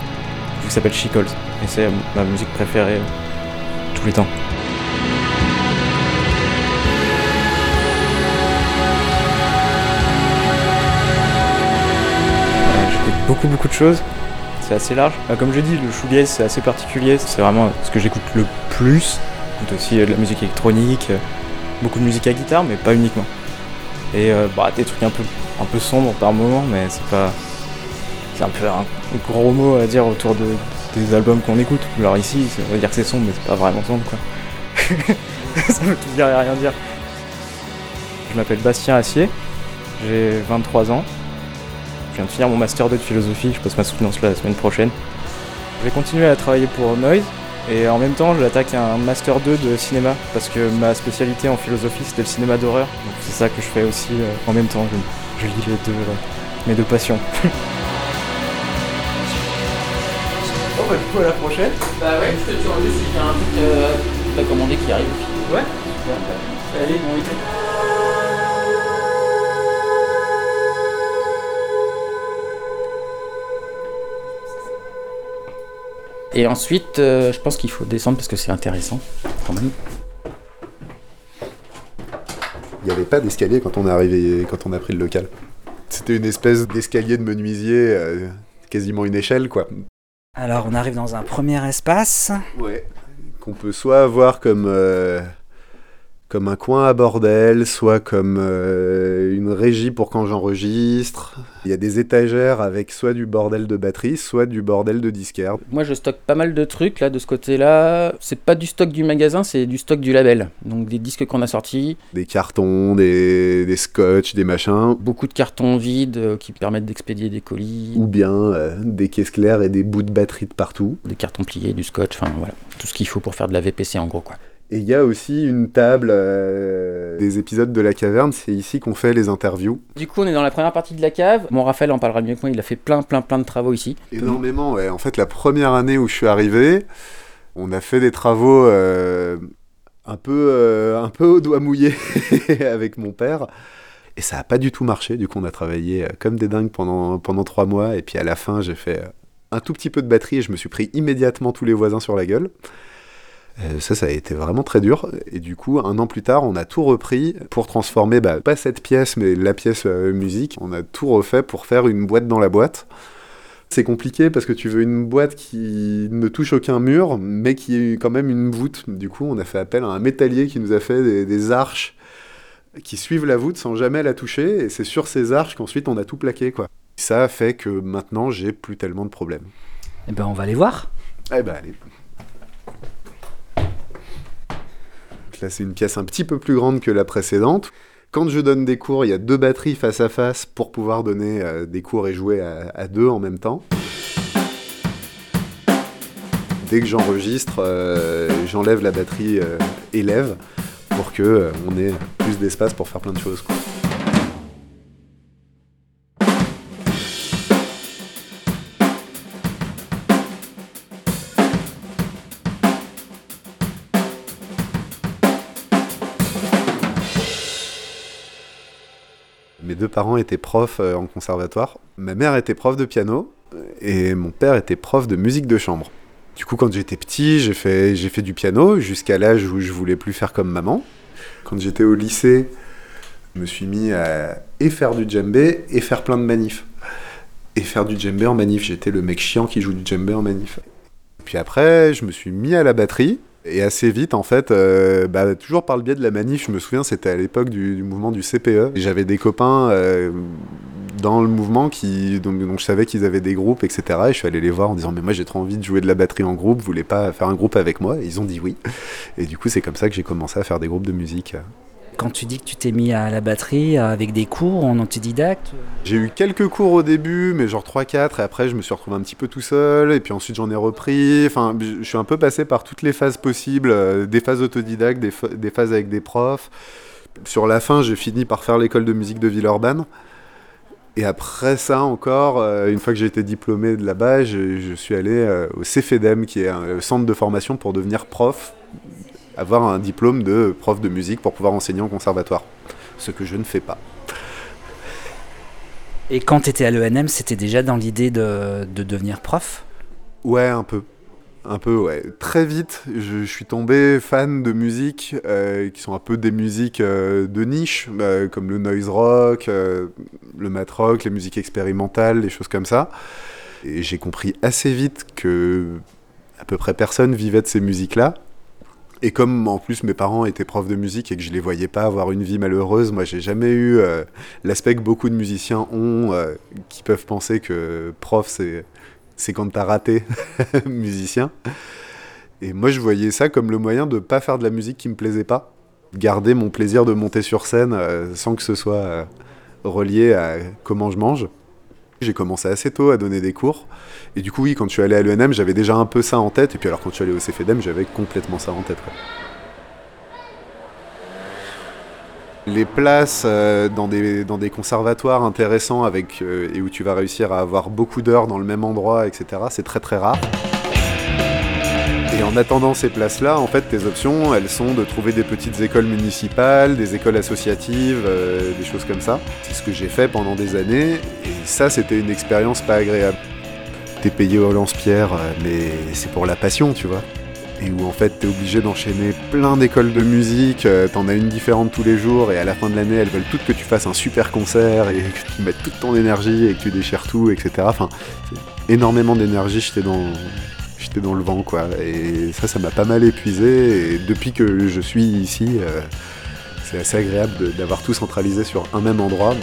qui s'appelle She Calls. Et c'est euh, ma musique préférée euh, tous les temps. Euh, J'écoute beaucoup beaucoup de choses. C'est assez large. Euh, Comme je dis, le shoegaze c'est assez particulier. C'est vraiment ce que j'écoute le plus. J'écoute aussi de la musique électronique, beaucoup de musique à guitare, mais pas uniquement. Et bah, des trucs un peu, un peu sombres par moment, mais c'est pas. C'est un peu un gros mot à dire autour de, des albums qu'on écoute. Alors ici, on va dire que c'est sombre, mais c'est pas vraiment sombre quoi. Ça veut tout dire et rien dire. Je m'appelle Bastien Assier, j'ai 23 ans. Je viens de finir mon master 2 de philosophie, je passe ma soutenance la semaine prochaine. Je vais continuer à travailler pour Noise et en même temps j'attaque un master 2 de cinéma parce que ma spécialité en philosophie c'était le cinéma d'horreur. Donc c'est ça que je fais aussi euh, en même temps, je, je lis les deux, euh, mes deux passions. bah du coup à la prochaine. Bah ouais, je te dis juste y a un truc euh, que t'as commandé qui arrive. Ouais. Allez, bon week-end. Et ensuite, euh, je pense qu'il faut descendre parce que c'est intéressant quand même. Il n'y avait pas d'escalier quand on est arrivé, quand on a pris le local. C'était une espèce d'escalier de menuisier, euh, quasiment une échelle, quoi. Alors, on arrive dans un premier espace. Ouais. Qu'on peut soit avoir comme, euh, comme un coin à bordel, soit comme euh, une régie pour quand j'enregistre. Il y a des étagères avec soit du bordel de batterie, soit du bordel de disquaire. Moi, je stocke pas mal de trucs là de ce côté-là. C'est pas du stock du magasin, c'est du stock du label. Donc des disques qu'on a sortis. Des cartons, des, des scotch, des machins. Beaucoup de cartons vides euh, qui permettent d'expédier des colis. Ou bien euh, des caisses claires et des bouts de batterie de partout. Des cartons pliés, du scotch, enfin voilà. Tout ce qu'il faut pour faire de la VPC en gros quoi. Et il y a aussi une table euh, des épisodes de la caverne, c'est ici qu'on fait les interviews. Du coup, on est dans la première partie de la cave. Mon Raphaël en parlera mieux que moi, il a fait plein, plein, plein de travaux ici. Énormément, ouais. En fait, la première année où je suis arrivé, on a fait des travaux euh, un, peu, euh, un peu au doigt mouillé avec mon père. Et ça n'a pas du tout marché. Du coup, on a travaillé comme des dingues pendant, pendant trois mois. Et puis à la fin, j'ai fait un tout petit peu de batterie et je me suis pris immédiatement tous les voisins sur la gueule. Euh, ça, ça a été vraiment très dur. Et du coup, un an plus tard, on a tout repris pour transformer, bah, pas cette pièce, mais la pièce euh, musique. On a tout refait pour faire une boîte dans la boîte. C'est compliqué parce que tu veux une boîte qui ne touche aucun mur, mais qui est quand même une voûte. Du coup, on a fait appel à un métallier qui nous a fait des, des arches qui suivent la voûte sans jamais la toucher. Et c'est sur ces arches qu'ensuite on a tout plaqué. Quoi. Ça fait que maintenant, j'ai plus tellement de problèmes. Eh ben, on va aller voir. Eh ben, allez. C'est une pièce un petit peu plus grande que la précédente. Quand je donne des cours, il y a deux batteries face à face pour pouvoir donner euh, des cours et jouer à, deux en même temps. Dès que j'enregistre, euh, j'enlève la batterie euh, élève pour que euh, on ait plus d'espace pour faire plein de choses. Deux parents étaient profs euh, en conservatoire. Ma mère était prof de piano et mon père était prof de musique de chambre. Du coup, quand j'étais petit, j'ai fait, j'ai fait du piano jusqu'à l'âge où je voulais plus faire comme maman. Quand j'étais au lycée, je me suis mis à et faire du djembé et faire plein de manifs. Et faire du djembé en manif, j'étais le mec chiant qui joue du djembé en manif. Puis après, je me suis mis à la batterie. Et assez vite, en fait, euh, bah, toujours par le biais de la manif, je me souviens, c'était à l'époque du, mouvement du CPE. J'avais des copains euh, dans le mouvement qui, donc je savais qu'ils avaient des groupes, etc. Et je suis allé les voir en disant, mais moi j'ai trop envie de jouer de la batterie en groupe, vous voulez pas faire un groupe avec moi? Et ils ont dit oui. Et du coup, c'est comme ça que j'ai commencé à faire des groupes de musique. Quand tu dis que tu t'es mis à la batterie avec des cours en autodidacte J'ai eu quelques cours au début, mais genre 3-4, et après je me suis retrouvé un petit peu tout seul, et puis ensuite j'en ai repris. Enfin, je suis un peu passé par toutes les phases possibles, euh, des phases autodidactes, des, phases avec des profs. Sur la fin, j'ai fini par faire l'école de musique de Villeurbanne. Et après ça encore, euh, une fois que j'ai été diplômé de là-bas, je, je, suis allé euh, au CFEDEM, qui est un centre de formation pour devenir prof avoir un diplôme de prof de musique pour pouvoir enseigner en conservatoire. Ce que je ne fais pas. Et quand tu étais à l'ENM, c'était déjà dans l'idée de, de, devenir prof? Ouais, un peu. Un peu, ouais. Très vite, je, je suis tombé fan de musique euh, qui sont un peu des musiques euh, de niche, euh, comme le noise rock, le mat rock, les musiques expérimentales, les choses comme ça. Et j'ai compris assez vite que à peu près personne vivait de ces musiques-là et comme en plus mes parents étaient profs de musique et que je les voyais pas avoir une vie malheureuse, moi j'ai jamais eu euh, l'aspect que beaucoup de musiciens ont, euh, qui peuvent penser que prof c'est c'est quand t'as raté musicien. Et moi je voyais ça comme le moyen de pas faire de la musique qui me plaisait pas, garder mon plaisir de monter sur scène euh, sans que ce soit relié à comment je mange. J'ai commencé assez tôt à donner des cours. Et du coup, oui, quand je suis allé à l'ENM, j'avais déjà un peu ça en tête. Et puis alors, quand je suis allé au CFEDEM, j'avais complètement ça en tête. Quoi. Les places euh, dans, des, dans des conservatoires intéressants avec, euh, et où tu vas réussir à avoir beaucoup d'heures dans le même endroit, etc., c'est très très rare. Et en attendant ces places-là, en fait, tes options, elles sont de trouver des petites écoles municipales, des écoles associatives, euh, des choses comme ça. C'est ce que j'ai fait pendant des années, et ça, c'était une expérience pas agréable. T'es payé au lance-pierre, mais c'est pour la passion, tu vois. Et où en fait, t'es obligé d'enchaîner plein d'écoles de musique, t'en as une différente tous les jours, et à la fin de l'année, elles veulent toutes que tu fasses un super concert, et que tu mettes toute ton énergie, et que tu déchires tout, etc. Enfin, énormément d'énergie, j'étais dans dans le vent quoi. Et ça ça m'a pas mal épuisé. Et depuis que je suis ici euh, c'est assez agréable d'avoir tout centralisé sur un même endroit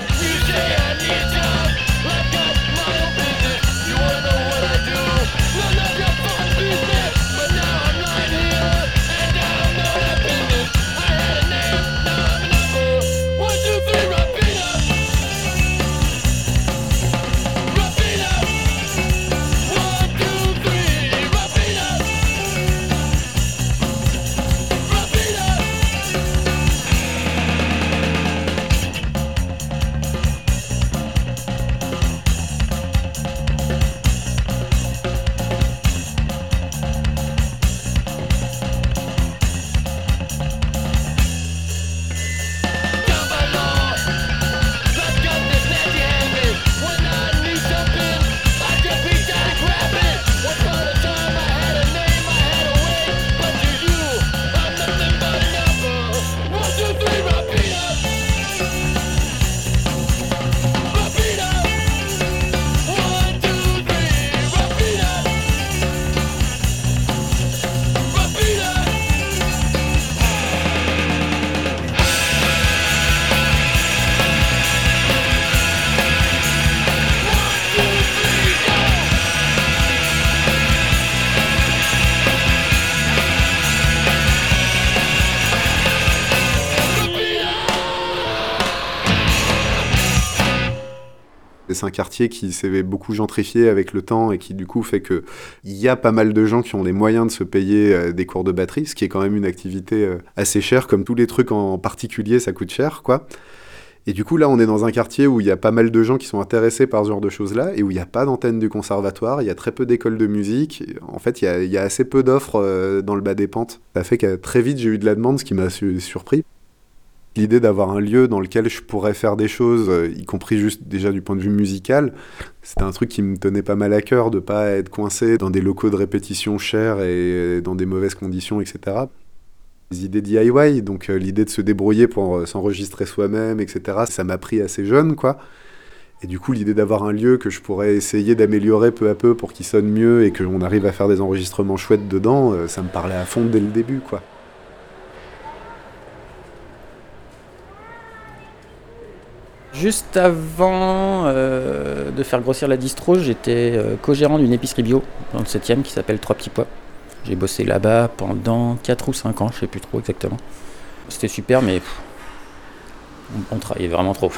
qui s'est beaucoup gentrifié avec le temps et qui du coup fait que il y a pas mal de gens qui ont les moyens de se payer euh, des cours de batterie, ce qui est quand même une activité euh, assez chère, comme tous les trucs en particulier, ça coûte cher, quoi. Et du coup, là, on est dans un quartier où il y a pas mal de gens qui sont intéressés par ce genre de choses-là et où il n'y a pas d'antenne du conservatoire, il y a très peu d'écoles de musique. En fait, il y a, il y a assez peu d'offres euh, dans le bas des pentes. Ça fait que très vite, j'ai eu de la demande, ce qui m'a su- surpris. L'idée d'avoir un lieu dans lequel je pourrais faire des choses, euh, y compris juste déjà du point de vue musical, c'était un truc qui me tenait pas mal à cœur de pas être coincé dans des locaux de répétition chers et dans des mauvaises conditions, etc. Les idées DIY, donc euh, l'idée de se débrouiller pour euh, s'enregistrer soi-même, etc. Ça m'a pris assez jeune, quoi. Et du coup, l'idée d'avoir un lieu que je pourrais essayer d'améliorer peu à peu pour qu'il sonne mieux et qu'on arrive à faire des enregistrements chouettes dedans, euh, ça me parlait à fond dès le début, quoi. Juste avant euh, de faire grossir la distro, j'étais euh, co-gérant d'une épicerie bio dans le 7ème qui s'appelle Trois Petits Pois. J'ai bossé là-bas pendant 4 ou 5 ans, je sais plus trop exactement. C'était super, mais on travaillait vraiment trop.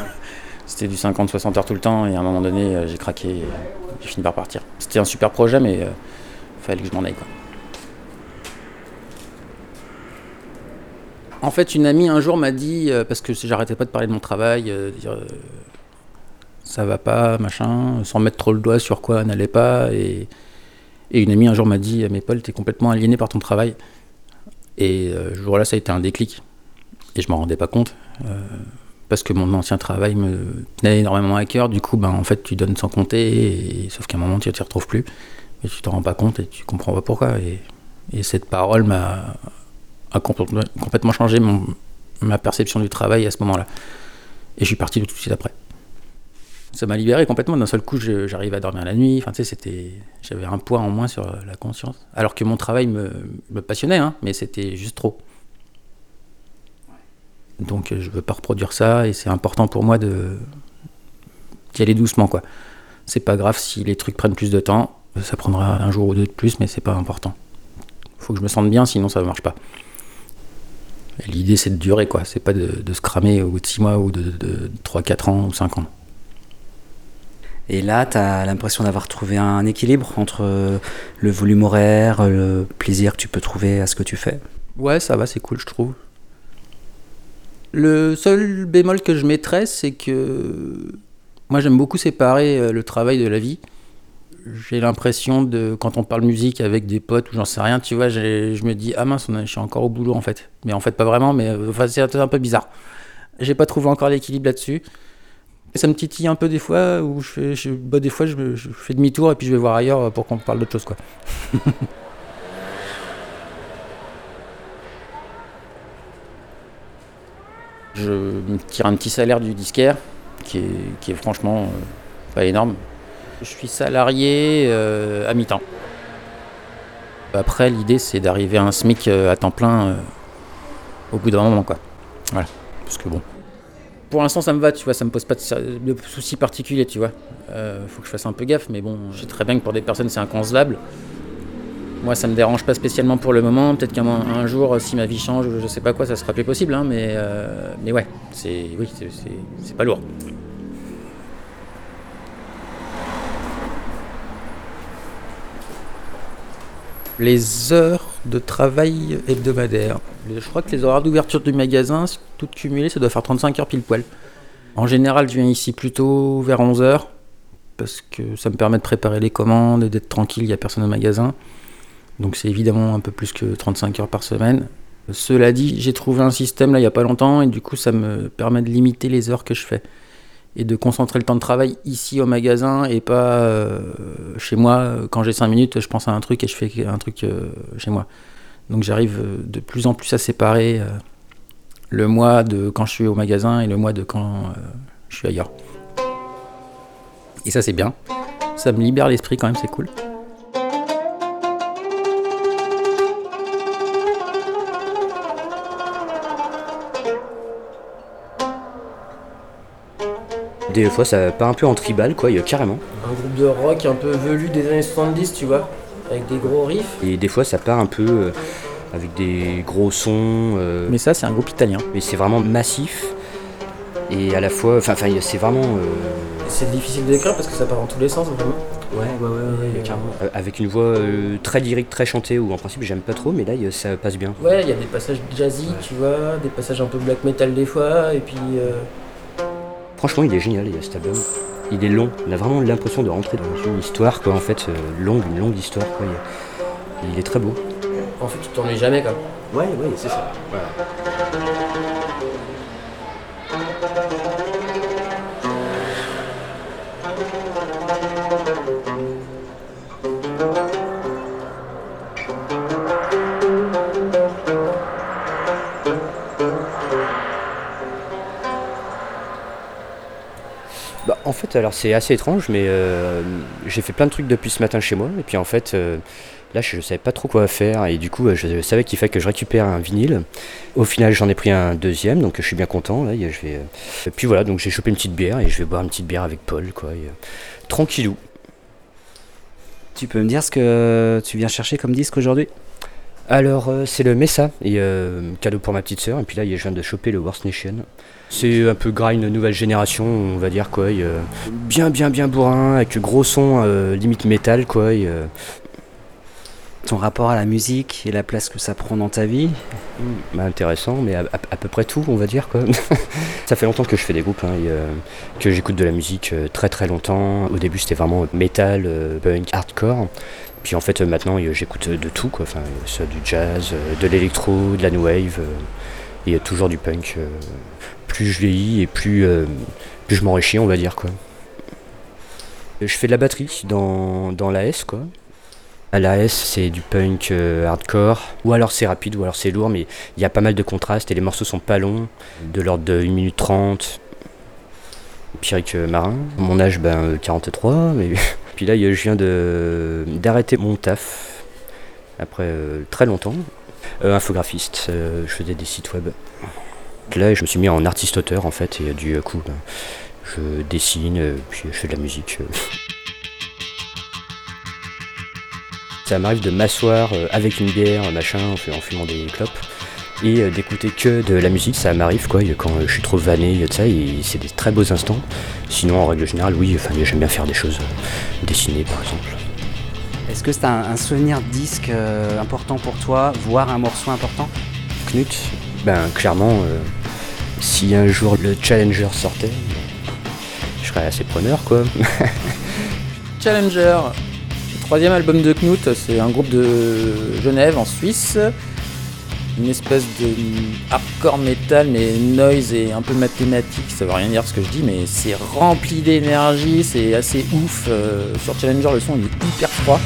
C'était du 50-60 heures tout le temps et à un moment donné, euh, j'ai craqué et j'ai fini par partir. C'était un super projet, mais il fallait que je m'en aille. Quoi. En fait, une amie un jour m'a dit, euh, parce que j'arrêtais pas de parler de mon travail, euh, dire euh, ça va pas, machin, sans mettre trop le doigt sur quoi n'allait pas. Et, une amie un jour m'a dit, mais Paul, t'es complètement aliéné par ton travail. Et jour-là, ça a été un déclic. Et je m'en rendais pas compte. parce que mon ancien travail me tenait énormément à cœur. Du coup, ben, en fait, tu donnes sans compter, sauf qu'à un moment, tu ne t'y retrouves plus. Mais tu t'en rends pas compte et tu comprends pas pourquoi. Et cette parole m'a a complètement, changé ma perception du travail à ce moment-là. Et je suis parti tout de suite après. Ça m'a libéré complètement. D'un seul coup, j'arrivais à dormir la nuit. Enfin, tu sais, j'avais un poids en moins sur la conscience. Alors que mon travail me, passionnait, hein, mais c'était juste trop. Donc, euh, je veux pas reproduire ça et c'est important pour moi d'y aller doucement, quoi. C'est pas grave si les trucs prennent plus de temps. Ça prendra un jour ou deux de plus, mais c'est pas important. Faut que je me sente bien, sinon ça ne marche pas. L'idée, c'est de durer, quoi. C'est pas de, de se cramer au bout de 6 mois ou de, de 3, 4 ans ou 5 ans. Et là, tu as l'impression d'avoir trouvé un équilibre entre euh, le volume horaire, le plaisir que tu peux trouver à ce que tu fais? Ouais, ça va, c'est cool, je trouve. Le seul bémol que je mettrais, c'est que moi, j'aime beaucoup séparer euh, le travail de la vie. J'ai l'impression de, quand on parle musique avec des potes ou j'en sais rien, tu vois, je me dis, ah mince, je suis encore au boulot en fait. Mais en fait, pas vraiment, mais euh, enfin, c'est un peu bizarre. J'ai pas trouvé encore l'équilibre là-dessus. Ça me titille un peu des fois, où je fais, bah, des fois, je fais demi-tour et puis je vais voir ailleurs pour qu'on parle d'autre chose, quoi. Je me tire un petit salaire du disquaire, qui est, qui est franchement euh, pas énorme. Je suis salarié euh, à mi-temps. Après, l'idée, c'est d'arriver à un SMIC euh, à temps plein euh, au bout d'un moment, quoi. Voilà. Parce que bon. Pour l'instant, ça me va, tu vois, ça me pose pas de, soucis particuliers, tu vois. Faut que je fasse un peu gaffe, mais bon, je sais très bien que pour des personnes, c'est inconcevable. Moi, ça me dérange pas spécialement pour le moment. Peut-être qu'un jour, si ma vie change, je sais pas quoi, ça sera plus possible. hein, mais, euh, mais ouais, c'est oui, c'est pas lourd. Les heures de travail hebdomadaires. Je crois que les horaires d'ouverture du magasin, tout cumulé, ça doit faire 35 heures pile poil. En général, je viens ici plutôt vers 11 heures parce que ça me permet de préparer les commandes et d'être tranquille, il n'y a personne au magasin. Donc c'est évidemment un peu plus que 35 heures par semaine. Cela dit, j'ai trouvé un système là il n'y a pas longtemps et du coup ça me permet de limiter les heures que je fais et de concentrer le temps de travail ici au magasin et pas euh, chez moi. Quand j'ai 5 minutes, je pense à un truc et je fais un truc euh, chez moi. Donc j'arrive euh, de plus en plus à séparer le mois de quand je suis au magasin et le mois de quand je suis ailleurs. Et ça c'est bien. Ça me libère l'esprit quand même, c'est cool. Des fois, ça part un peu en tribal, quoi, il y a carrément. Un groupe de rock un peu velu des années 70, tu vois, avec des gros riffs. Et des fois, ça part un peu euh, avec des gros sons. euh, Mais ça, c'est un groupe italien. Mais c'est vraiment massif. Et à la fois, enfin, c'est vraiment. euh, C'est difficile de l'écrire parce que ça part dans tous les sens vraiment. Ouais, ouais, ouais, ouais, carrément. Euh, avec une voix euh, très lyrique, très chantée, ou en principe j'aime pas trop, mais là y- ça passe bien. Ouais, il y a des passages jazzy, tu vois, des passages un peu black metal des fois, et puis. euh, Franchement, il est génial, il y a cet album. Il est long, on a vraiment l'impression de rentrer dans une histoire, quoi, en fait, euh, longue, une longue histoire, quoi. Il, est très beau. En fait, tu t'ennuies jamais quoi. Ouais, ouais, c'est ça. En fait, alors c'est assez étrange, mais euh, j'ai fait plein de trucs depuis ce matin chez moi, et puis en fait, euh, là je, savais pas trop quoi faire, et du coup, euh, je savais qu'il fallait que je récupère un vinyle. Au final, j'en ai pris un deuxième, donc je suis bien content. Là, et je vais, et puis voilà, donc j'ai chopé une petite bière, et je vais boire une petite bière avec Paul, quoi. et, euh, tranquillou. Tu peux me dire ce que tu viens chercher comme disque aujourd'hui? Alors, c'est le Mesa, et euh, cadeau pour ma petite sœur, et puis là, je viens de choper le Worst Nation. C'est un peu grind nouvelle génération, on va dire quoi. et, euh, bien, bien, bien bourrin, avec gros son, euh, limite métal, quoi. et, euh, Ton rapport à la musique et la place que ça prend dans ta vie bah, intéressant, mais à, à- à peu près tout, on va dire quoi. ça fait longtemps que je fais des groupes, hein, et, que j'écoute de la musique très très longtemps. Au début, c'était vraiment metal, euh, punk, hardcore. Puis en fait, maintenant, j'écoute de tout, quoi. Enfin, soit du jazz, de l'électro, de la new wave, et toujours du punk. Plus je vieillis et plus, euh, plus je m'enrichis, on va dire quoi. Je fais de la batterie dans, dans l'AS quoi. À l'AS, c'est du punk euh, hardcore, ou alors c'est rapide, ou alors c'est lourd, mais il y a pas mal de contrastes et les morceaux sont pas longs, de l'ordre de 1 minute 30. Pierrick euh, Marin, mon âge, ben euh, 43, mais puis là, je viens de d'arrêter mon taf après très longtemps. Euh, infographiste, je faisais des sites web. Là, je me suis mis en artiste-auteur en fait, et du coup, ben, je dessine, euh, puis je fais de la musique. Ça m'arrive de m'asseoir euh, avec une bière, machin, en fu- en fumant des clopes, et euh, d'écouter que de la musique. Ça m'arrive quoi, quand je suis trop vanné, ça, et c'est des très beaux instants. Sinon, en règle générale, oui, enfin, j'aime bien faire des choses, dessiner par exemple. Est-ce que c'est un, souvenir disque important pour toi, voire un morceau important? Knut, ben clairement, euh, si un jour le Challenger sortait, je serais assez preneur quoi. Challenger, le troisième album de Knut, c'est un groupe de Genève en Suisse. Une espèce de hardcore metal, mais noise et un peu mathématique, ça veut rien dire ce que je dis, mais c'est rempli d'énergie, c'est assez ouf. Euh, sur Challenger, le son est hyper froid.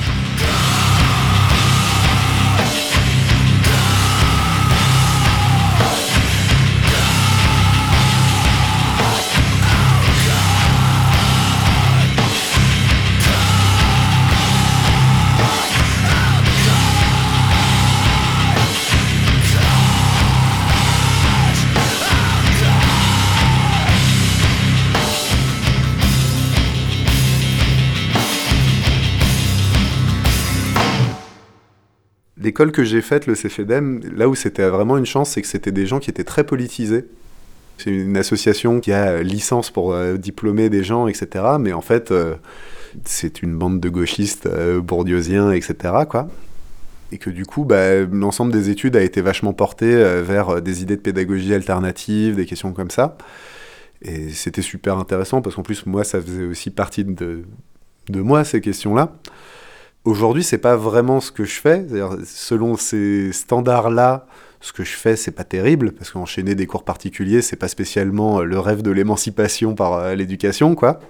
L'école que j'ai faite, le CFEDEM, là où c'était vraiment une chance, c'est que c'était des gens qui étaient très politisés. C'est une association qui a licence pour euh, diplômer des gens, etc. Mais en fait, euh, c'est une bande de gauchistes euh, bourdieusiens, etc. Quoi. Et que du coup, bah, l'ensemble des études a été vachement porté euh, vers des idées de pédagogie alternative, des questions comme ça. Et c'était super intéressant parce qu'en plus, moi, ça faisait aussi partie de, de moi, ces questions-là. Aujourd'hui, c'est pas vraiment ce que je fais. Selon ces standards-là, ce que je fais, c'est pas terrible, parce qu'enchaîner des cours particuliers, c'est pas spécialement euh, le rêve de l'émancipation par euh, l'éducation, quoi.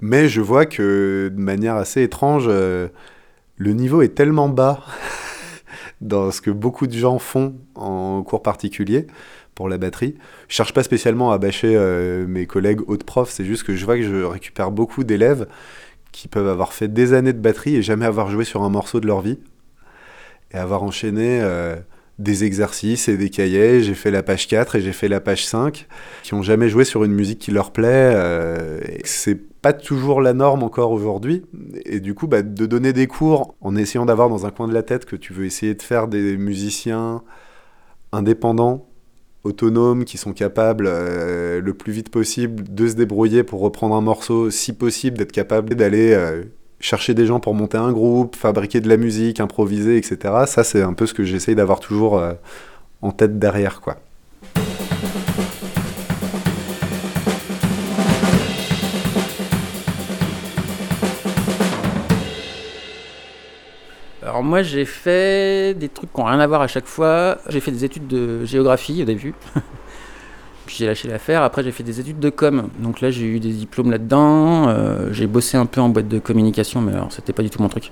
Mais je vois que, de manière assez étrange, euh, le niveau est tellement bas dans ce que beaucoup de gens font en cours particuliers pour la batterie. Je cherche pas spécialement à bâcher mes collègues autres profs, c'est juste que je vois que je récupère beaucoup d'élèves qui peuvent avoir fait des années de batterie et jamais avoir joué sur un morceau de leur vie et avoir enchaîné euh, des exercices et des cahiers. J'ai fait la page 4 et j'ai fait la page 5 qui ont jamais joué sur une musique qui leur plaît. Euh, c'est pas toujours la norme encore aujourd'hui. Et du coup, bah, de donner des cours en essayant d'avoir dans un coin de la tête que tu veux essayer de faire des musiciens indépendants autonomes, qui sont capables euh, le plus vite possible de se débrouiller pour reprendre un morceau, si possible d'être capable d'aller euh, chercher des gens pour monter un groupe, fabriquer de la musique, improviser, etc. Ça, c'est un peu ce que j'essaye d'avoir toujours euh, en tête derrière, quoi. Alors moi j'ai fait des trucs qui n'ont rien à voir à chaque fois. J'ai fait des études de géographie au début. Puis j'ai lâché l'affaire. Après j'ai fait des études de com. Donc là j'ai eu des diplômes là-dedans. Euh, j'ai bossé un peu en boîte de communication, mais alors c'était pas du tout mon truc.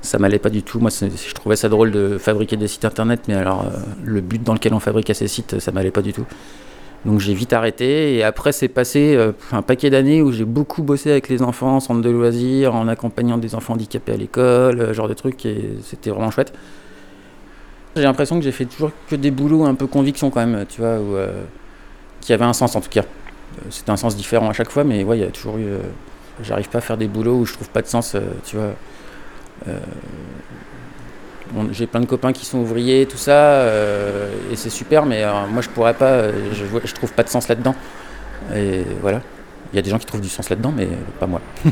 Ça m'allait pas du tout. Moi je trouvais ça drôle de fabriquer des sites internet, mais alors euh, le but dans lequel on fabriquait ces sites, ça m'allait pas du tout. Donc j'ai vite arrêté et après c'est passé euh, un paquet d'années où j'ai beaucoup bossé avec les enfants en centre de loisirs, en accompagnant des enfants handicapés à l'école, euh, genre de trucs et c'était vraiment chouette. J'ai l'impression que j'ai fait toujours que des boulots un peu conviction quand même, tu vois, euh, qui avaient un sens en tout cas. Euh, C'était un sens différent à chaque fois, mais ouais, il y a toujours eu. euh, J'arrive pas à faire des boulots où je trouve pas de sens, tu vois. J'ai plein de copains qui sont ouvriers, tout ça, euh, et c'est super, mais euh, moi je pourrais pas, euh, je, trouve pas de sens là-dedans. Et voilà. Il y a des gens qui trouvent du sens là-dedans, mais pas moi.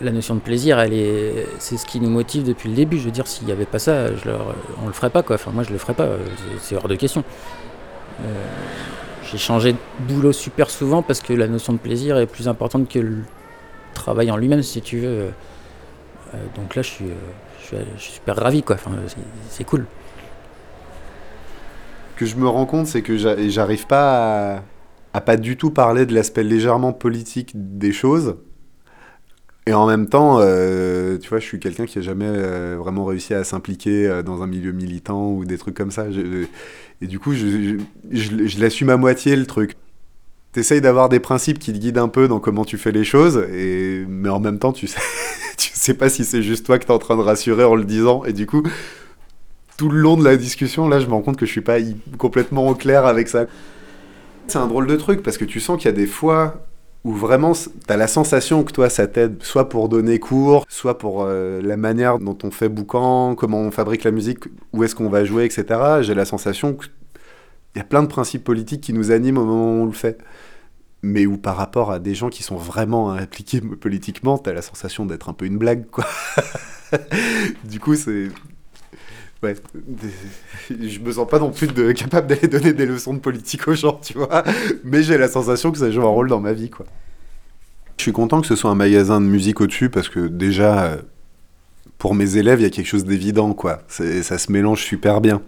La notion de plaisir, elle est, c'est ce qui nous motive depuis le début. Je veux dire, s'il n'y avait pas ça, je leur, on le ferait pas quoi. Enfin, moi, je le ferais pas. C'est- hors de question. J'ai changé de boulot super souvent parce que la notion de plaisir est plus importante que le travail en lui-même, si tu veux. Euh, donc là, je suis, euh, je suis, super ravi quoi. Enfin, c'est- cool. que je me rends compte, c'est que j'a- j'arrive pas à, pas du tout parler de l'aspect légèrement politique des choses. Et en même temps, euh, tu vois, je suis quelqu'un qui a jamais vraiment réussi à s'impliquer dans un milieu militant ou des trucs comme ça. Et du coup, je, je- je l'assume à moitié le truc. T'essayes d'avoir des principes qui te guident un peu dans comment tu fais les choses, et, mais en même temps, tu sais, tu sais pas si c'est juste toi que t'es en train de rassurer en le disant. Et du coup, tout le long de la discussion, là, je me rends compte que je suis pas complètement au clair avec ça. C'est un drôle de truc parce que tu sens qu'il y a des fois où vraiment t'as la sensation que toi ça t'aide, soit pour donner cours, soit pour euh, la manière dont on fait boucan, comment on fabrique la musique, où est-ce qu'on va jouer, etc. J'ai la sensation qu'il y a plein de principes politiques qui nous animent au moment où on le fait. Mais où par rapport à des gens qui sont vraiment impliqués politiquement, t'as la sensation d'être un peu une blague, quoi. du coup, c'est. Ouais, je me sens pas non plus capable d'aller donner des leçons de politique aux gens, tu vois. Mais j'ai la sensation que ça joue un rôle dans ma vie, quoi. Je suis content que ce soit un magasin de musique au-dessus parce que déjà, euh, pour mes élèves, il y a quelque chose d'évident, quoi. Ça se mélange super bien.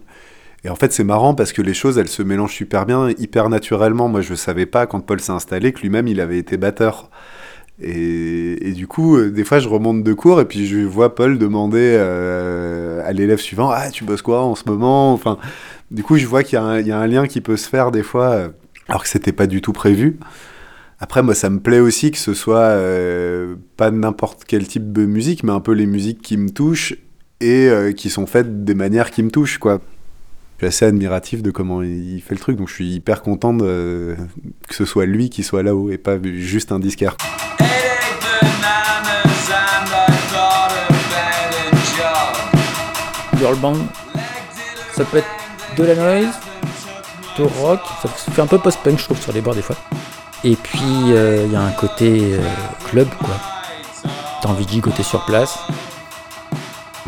Et en fait, c'est marrant parce que les choses, elles se mélangent super bien, hyper naturellement. Moi, je savais pas quand Paul s'est installé que lui-même, il avait été batteur. Et, du coup, euh, des fois, je remonte de cours et puis je vois Paul demander euh, à l'élève suivant Ah, tu bosses quoi en ce moment? Enfin, du coup, je vois qu'il y, a un- lien qui peut se faire des fois, euh, alors que c'était pas du tout prévu. Après, moi, ça me plaît aussi que ce soit pas n'importe quel type de musique, mais un peu les musiques qui me touchent et qui sont faites des manières qui me touchent, quoi. Je suis assez admiratif de comment il fait le truc, donc je suis hyper content que ce soit lui qui soit là-haut et pas juste un disquaire. Girl band, ça peut être de la noise, de rock, ça fait un peu post-punk je trouve sur les bords des fois. Et puis euh, il y a un côté euh, club quoi. T'as envie de gigoter sur place.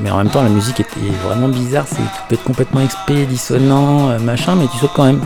Mais en même temps la musique est vraiment bizarre, c'est, tu peux être complètement expé, dissonant, euh, machin, mais tu sautes quand même.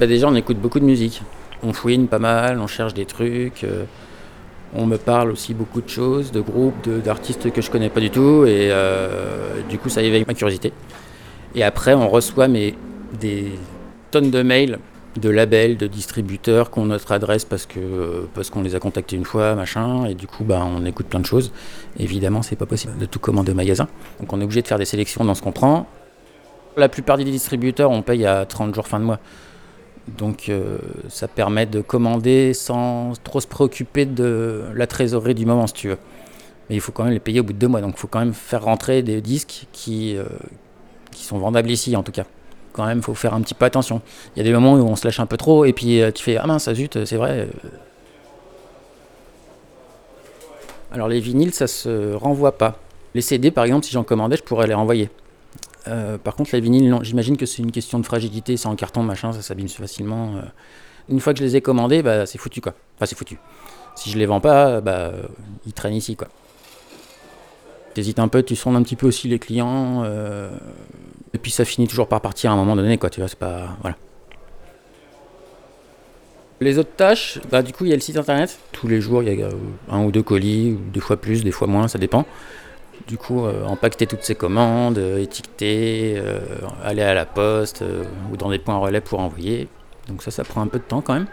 Bah Déjà, on écoute beaucoup de musique. On fouine pas mal, on cherche des trucs. euh, on me parle aussi beaucoup de choses, de groupes, d'artistes que je connais pas du tout. Et euh, du coup, ça éveille ma curiosité. Et après, on reçoit des tonnes de mails de labels, de distributeurs qui ont notre adresse parce euh, qu'on les a contactés une fois, machin, et du coup bah on écoute plein de choses. Évidemment, c'est pas possible de tout commander au magasin, donc on est obligé de faire des sélections dans ce qu'on prend. La plupart des distributeurs, on paye à 30 jours fin de mois. Donc euh, ça permet de commander sans trop se préoccuper de la trésorerie du moment, si tu veux. Mais il faut quand même les payer au bout de deux mois, donc il faut quand même faire rentrer des disques qui, euh, sont vendables ici en tout cas quand même, faut faire un petit peu attention. Il y a des moments où on se lâche un peu trop et puis euh, tu fais Ah mince, ça zut, c'est vrai. Alors les vinyles, ça se renvoie pas. Les CD, par exemple, si j'en commandais, je pourrais les renvoyer. Euh, par contre, les vinyles, non, j'imagine que c'est une question de fragilité, c'est en carton, machin, ça s'abîme facilement. euh. Une fois que je les ai commandés, bah, c'est foutu quoi. Enfin, c'est foutu. Si je les vends pas, bah, euh, ils traînent ici quoi. T'hésites un peu, tu sondes un petit peu aussi les clients. et puis ça finit toujours par partir à un moment donné, quoi. Tu vois, c'est pas. Voilà. Les autres tâches, bah, du coup, il y a le site internet. Tous les jours, il y a un ou deux colis, des fois plus, des fois moins, ça dépend. Du coup, euh, empaqueter toutes ces commandes, euh, étiqueter, euh, aller à la poste ou dans des points relais pour envoyer. Donc ça, ça prend un peu de temps quand même.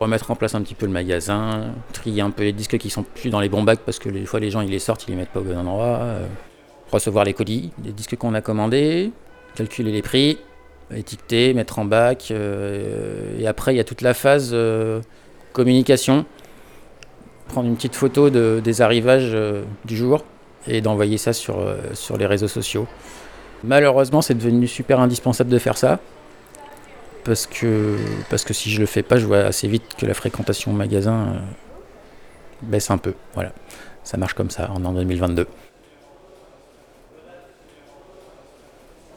Remettre en place un petit peu le magasin, trier un peu les disques qui sont plus dans les bons bacs parce que des fois les gens ils les sortent, ils les mettent pas au bon endroit. recevoir les colis, les disques qu'on a commandés, calculer les prix, étiqueter, mettre en bac. et après, il y a toute la phase communication. Prendre une petite photo de- des arrivages du jour et d'envoyer ça sur, euh, sur les réseaux sociaux. Malheureusement, c'est devenu super indispensable de faire ça. Parce que, parce que si je le fais pas, je vois assez vite que la fréquentation au magasin euh, baisse un peu. Voilà. Ça marche comme ça en an 2022.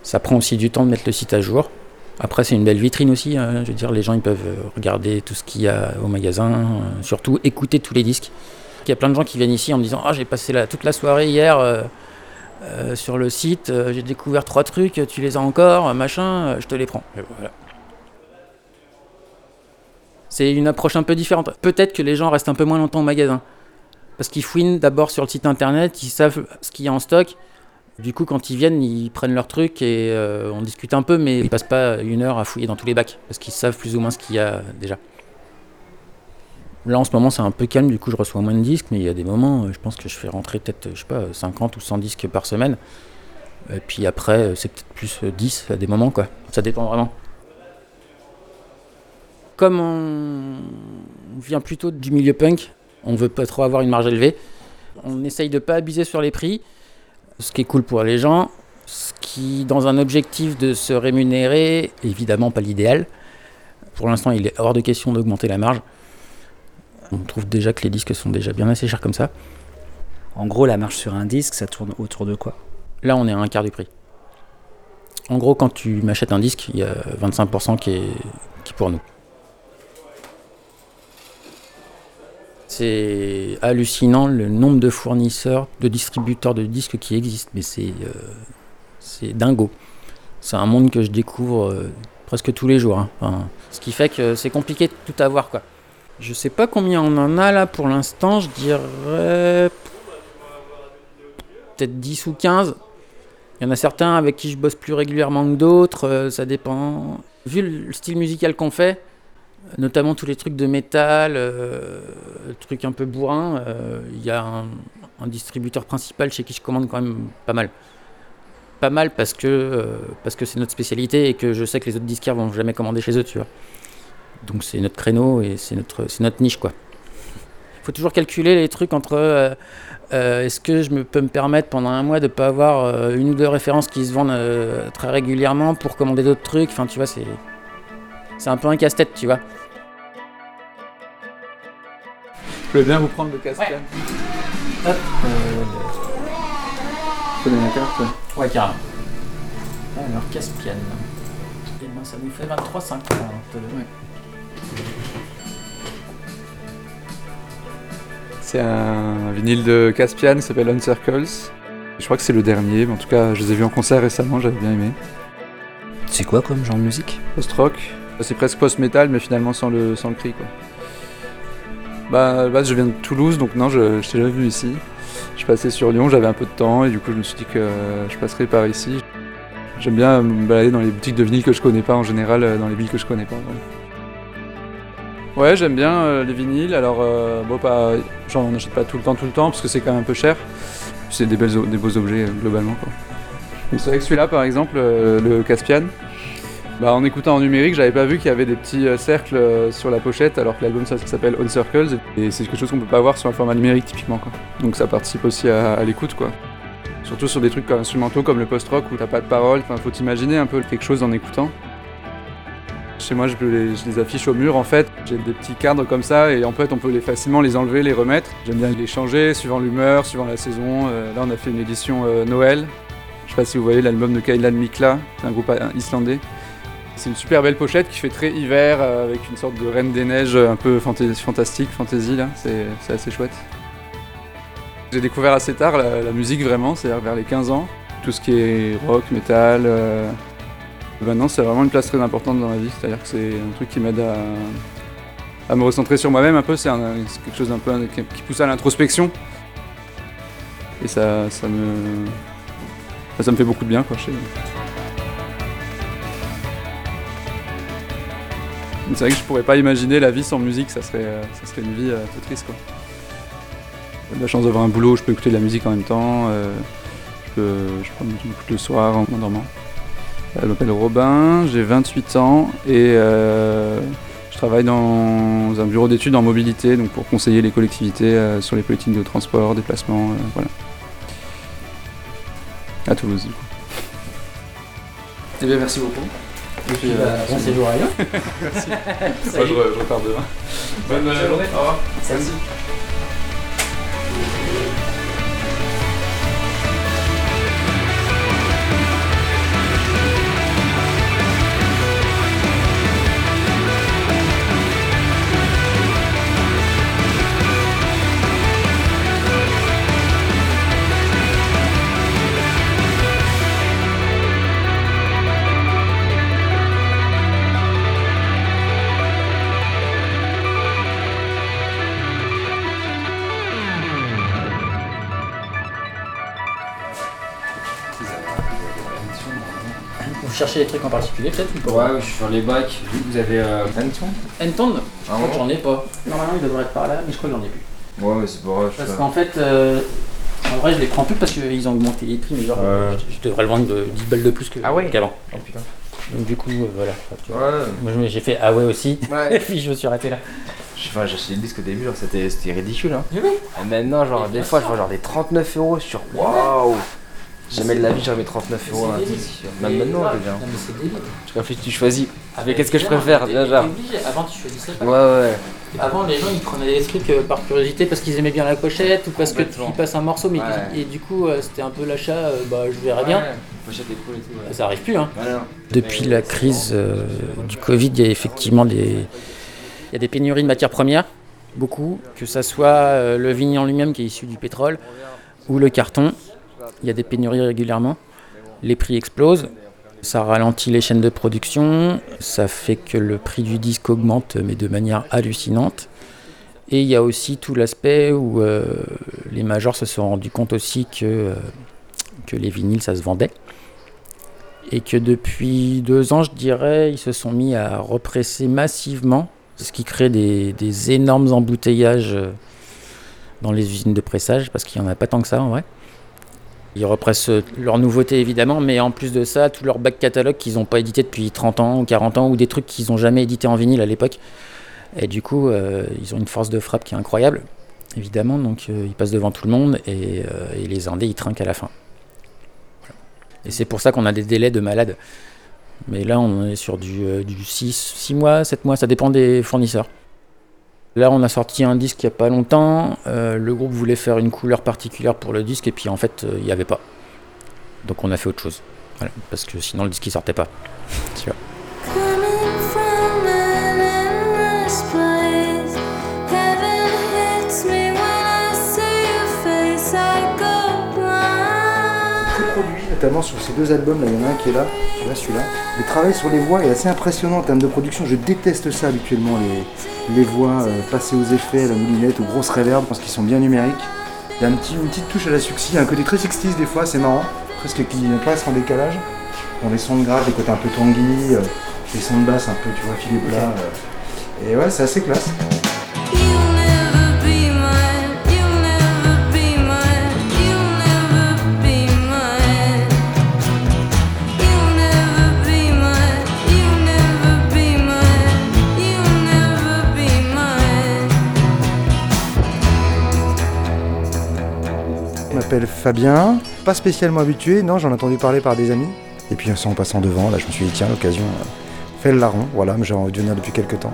Ça prend aussi du temps de mettre le site à jour. Après, c'est une belle vitrine aussi. hein. Je veux dire, les gens ils peuvent regarder tout ce qu'il y a au magasin, euh, surtout écouter tous les disques. Il y a plein de gens qui viennent ici en me disant Ah, j'ai passé la- toute la soirée hier euh, euh, sur le site, euh, j'ai découvert trois trucs, tu les as encore, machin, je te les prends. Voilà. C'est une approche un peu différente. Peut-être que les gens restent un peu moins longtemps au magasin. Parce qu'ils fouinent d'abord sur le site internet, ils savent ce qu'il y a en stock. Du coup, quand ils viennent, ils prennent leur truc et on discute un peu, mais ils passent pas une heure à fouiller dans tous les bacs, parce qu'ils savent plus ou moins ce qu'il y a déjà. Là, en ce moment, c'est un peu calme, du coup, je reçois moins de disques, mais il y a des moments, euh, je pense que je fais rentrer peut-être, je sais pas, 50 ou 100 disques par semaine. Et puis après, euh, c'est peut-être plus euh, 10 à des moments, quoi. Ça dépend vraiment. Comme on vient plutôt du milieu punk, on veut pas trop avoir une marge élevée. On essaye de pas abuser sur les prix, ce qui est cool pour les gens, ce qui, dans un objectif de se rémunérer, évidemment pas l'idéal. Pour l'instant, il est hors de question d'augmenter la marge. On trouve déjà que les disques sont déjà bien assez chers comme ça. En gros, la marche sur un disque, ça tourne autour de quoi? Là, on est à un quart du prix. En gros, quand tu m'achètes un disque, il y a 25% qui est, pour nous. C'est hallucinant le nombre de fournisseurs, de distributeurs de disques qui existent, mais c'est euh, dingo. C'est un monde que je découvre euh, presque tous les jours. hein. Ce qui fait que c'est compliqué de tout avoir. Quoi. Je sais pas combien on en a là pour l'instant, je dirais peut-être 10 ou 15. Il y en a certains avec qui je bosse plus régulièrement que d'autres, euh, ça dépend. Vu le style musical qu'on fait, notamment tous les trucs de métal, euh, trucs un peu bourrins, euh, il y a un, distributeur principal chez qui je commande quand même pas mal. Pas mal parce que parce que c'est notre spécialité et que je sais que les autres disquaires vont jamais commander chez eux, tu vois. Donc c'est notre créneau et c'est notre c'est notre niche quoi. Il faut toujours calculer les trucs entre euh, euh, est-ce que je me, peux me permettre pendant un mois de pas avoir euh, une ou deux références qui se vendent très régulièrement pour commander d'autres trucs? Enfin, tu vois, c'est c'est un peu un casse-tête, tu vois. Je voulais bien vous prendre le casque. là. Hop. Connais la carte. ouais. Ouais, carrément. Alors, Caspian. Et ben, ça nous fait 23,50. Ouais. C'est un vinyle de Caspian, il s'appelle On Circles. Je crois que c'est le dernier, mais en tout cas, je les ai vus en concert récemment, j'avais bien aimé. C'est quoi comme genre de musique? Post-rock, C'est presque post-metal, mais finalement sans le, sans le cri. Quoi. Bah, base, je viens de Toulouse, donc non, je, je t'ai jamais vu ici. Je passais sur Lyon, j'avais un peu de temps, et du coup, je me suis dit que euh, je passerais par ici. J'aime bien me balader dans les boutiques de vinyle que je connais pas en général, euh, dans les villes que je connais pas. Ouais, j'aime bien euh, les vinyles. Alors, euh, bon, pas, j'en achète pas tout le temps, tout le temps, parce que c'est quand même un peu cher. C'est des, beaux objets euh, globalement. Quoi. C'est vrai que celui-là, par exemple, euh, le Caspian, bah, en écoutant en numérique, j'avais pas vu qu'il y avait des petits cercles sur la pochette, alors que l'album s'appelle On Circles, et c'est quelque chose qu'on peut pas voir sur un format numérique typiquement. Donc ça participe aussi à, l'écoute, quoi. Surtout sur des trucs instrumentaux comme le post-rock où t'as pas de paroles, enfin, faut t'imaginer un peu quelque chose en écoutant. Chez moi, je les, affiche au mur en fait. J'ai des petits cadres comme ça et en fait, on peut les facilement les enlever, les remettre. J'aime bien les changer suivant l'humeur, suivant la saison. Euh, là, on a fait une édition euh, Noël. Je sais pas si vous voyez l'album de Kailan Mikla, un groupe euh, islandais. C'est une super belle pochette qui fait très hiver avec une sorte de reine des neiges un peu fantastique, fantasy là. C'est c'est assez chouette. J'ai découvert assez tard la, la musique vraiment, c'est-à-dire vers les 15 ans. Tout ce qui est rock, metal. Euh, Maintenant, c'est vraiment une place très importante dans ma vie. C'est-à-dire que c'est un truc qui m'aide à, me recentrer sur moi-même un peu. C'est quelque chose qui, pousse à l'introspection. Et ça, me, ça, me fait beaucoup de bien, quoi. C'est vrai que je pourrais pas imaginer la vie sans musique. Ça serait, euh, une vie euh, peu triste. J'ai la chance d'avoir un boulot où je peux écouter de la musique en même temps. euh, je, peux, je peux m'écouter le soir en m'endormant. Elle m'appelle Robin, j'ai 28 ans et euh, je travaille dans un bureau d'études en mobilité, donc pour conseiller les collectivités euh, sur les politiques de transport, déplacement, euh, voilà. À Toulouse, du coup. Eh bien, merci beaucoup. Et puis, bon merci. séjour ailleurs. Merci. Moi, je, re- je repars demain. Bonne Bonne journée. Au revoir. Salut. Merci. Des trucs en particulier peut-être ou pas Ouais, je suis sur les bacs. Vu que vous avez euh, Anton Enton Je Ah crois que bon j'en ai pas. Normalement il devrait être par là, mais je crois que j'en ai plus. Ouais, mais c'est pas grave. je Parce qu'en fait, euh, en vrai je les prends plus parce qu'ils ont augmenté les prix, mais genre je, je devrais le vendre de 10 balles de plus que- Ah ouais qu'avant. Oh putain. Donc du coup, euh, voilà. Tu vois. Ouais. Moi je j'ai fait ah ouais aussi. Ouais. Et puis je me suis arrêté là. Je- Enfin, j'ai acheté le disque au début, genre, c'était c'était ridicule. Hein. Mais oui. Et maintenant, genre, des bien fois, je vois genre des 39 euros sur. Waouh Jamais de la vie, j'aurais mis 39 euros C'est un disque. Même maintenant, non, déjà. non, mais c'est. Tu réfléchis, tu choisis. Ah, Mais qu'est-ce que je préfère, déjà. Avant tu choisissais pas. Ouais, ouais. Avant les gens ils prenaient des trucs euh, par curiosité parce qu'ils aimaient bien la pochette ou parce tu passes un morceau mais Ouais. et du coup euh, c'était un peu l'achat euh, bah je verrai bien. Ouais, pochette est cool et tout, ouais. Ça arrive plus hein. Depuis la crise euh, du Covid, il y a effectivement des, il y a des pénuries de matières premières, beaucoup, que ça soit euh, le vinyle en lui-même qui est issu du pétrole ou le carton. Il y a des pénuries régulièrement. Les prix explosent. Ça ralentit les chaînes de production, ça fait que le prix du disque augmente, mais de manière hallucinante. Et il y a aussi tout l'aspect où euh, les majors se sont rendus compte aussi que, euh, que les vinyles, ça se vendait et que depuis deux ans, je dirais, ils se sont mis à represser massivement, ce qui crée des, des énormes embouteillages euh, dans les usines de pressage, parce qu'il n'y en a pas tant que ça en vrai. Ils repressent leurs nouveautés évidemment, mais en plus de ça, tout leur back catalogue qu'ils n'ont pas édité depuis 30 ans ou 40 ans, ou des trucs qu'ils n'ont jamais édités en vinyle à l'époque. Et du coup, euh, ils ont une force de frappe qui est incroyable, évidemment, donc euh, ils passent devant tout le monde, et, euh, et les indés, ils trinquent à la fin. Et c'est pour ça qu'on a des délais de malade. Mais là, on est sur du, du 6, mois, 7 mois, ça dépend des fournisseurs. Là, on a sorti un disque il n'y a pas longtemps. euh, le groupe voulait faire une couleur particulière pour le disque, et puis en fait, euh, il n'y avait pas. Donc on a fait autre chose. Voilà, parce que sinon, le disque il sortait pas. Tu vois. Produit, notamment sur ces deux albums, là, il y en a un qui est là, tu vois celui-là. Le travail sur les voix est assez impressionnant en termes de production. Je déteste ça habituellement, les, les voix euh, passées aux effets, à la moulinette, aux grosses réverbes, parce qu'ils sont bien numériques. Il y a un petit, une petite touche à la succès, il y a un côté très 60 des fois, c'est marrant, presque qui presque en décalage. Dans les sons de grave, les côtés un peu tanguy, euh, les sons de basse un peu, tu vois, filé plat. euh. et ouais, c'est assez classe. Fabien, pas spécialement habitué, non, j'en ai entendu parler par des amis. Et puis en passant devant, là je me suis dit tiens l'occasion, euh, fais le larron, voilà, mais j'ai envie de venir depuis quelques temps.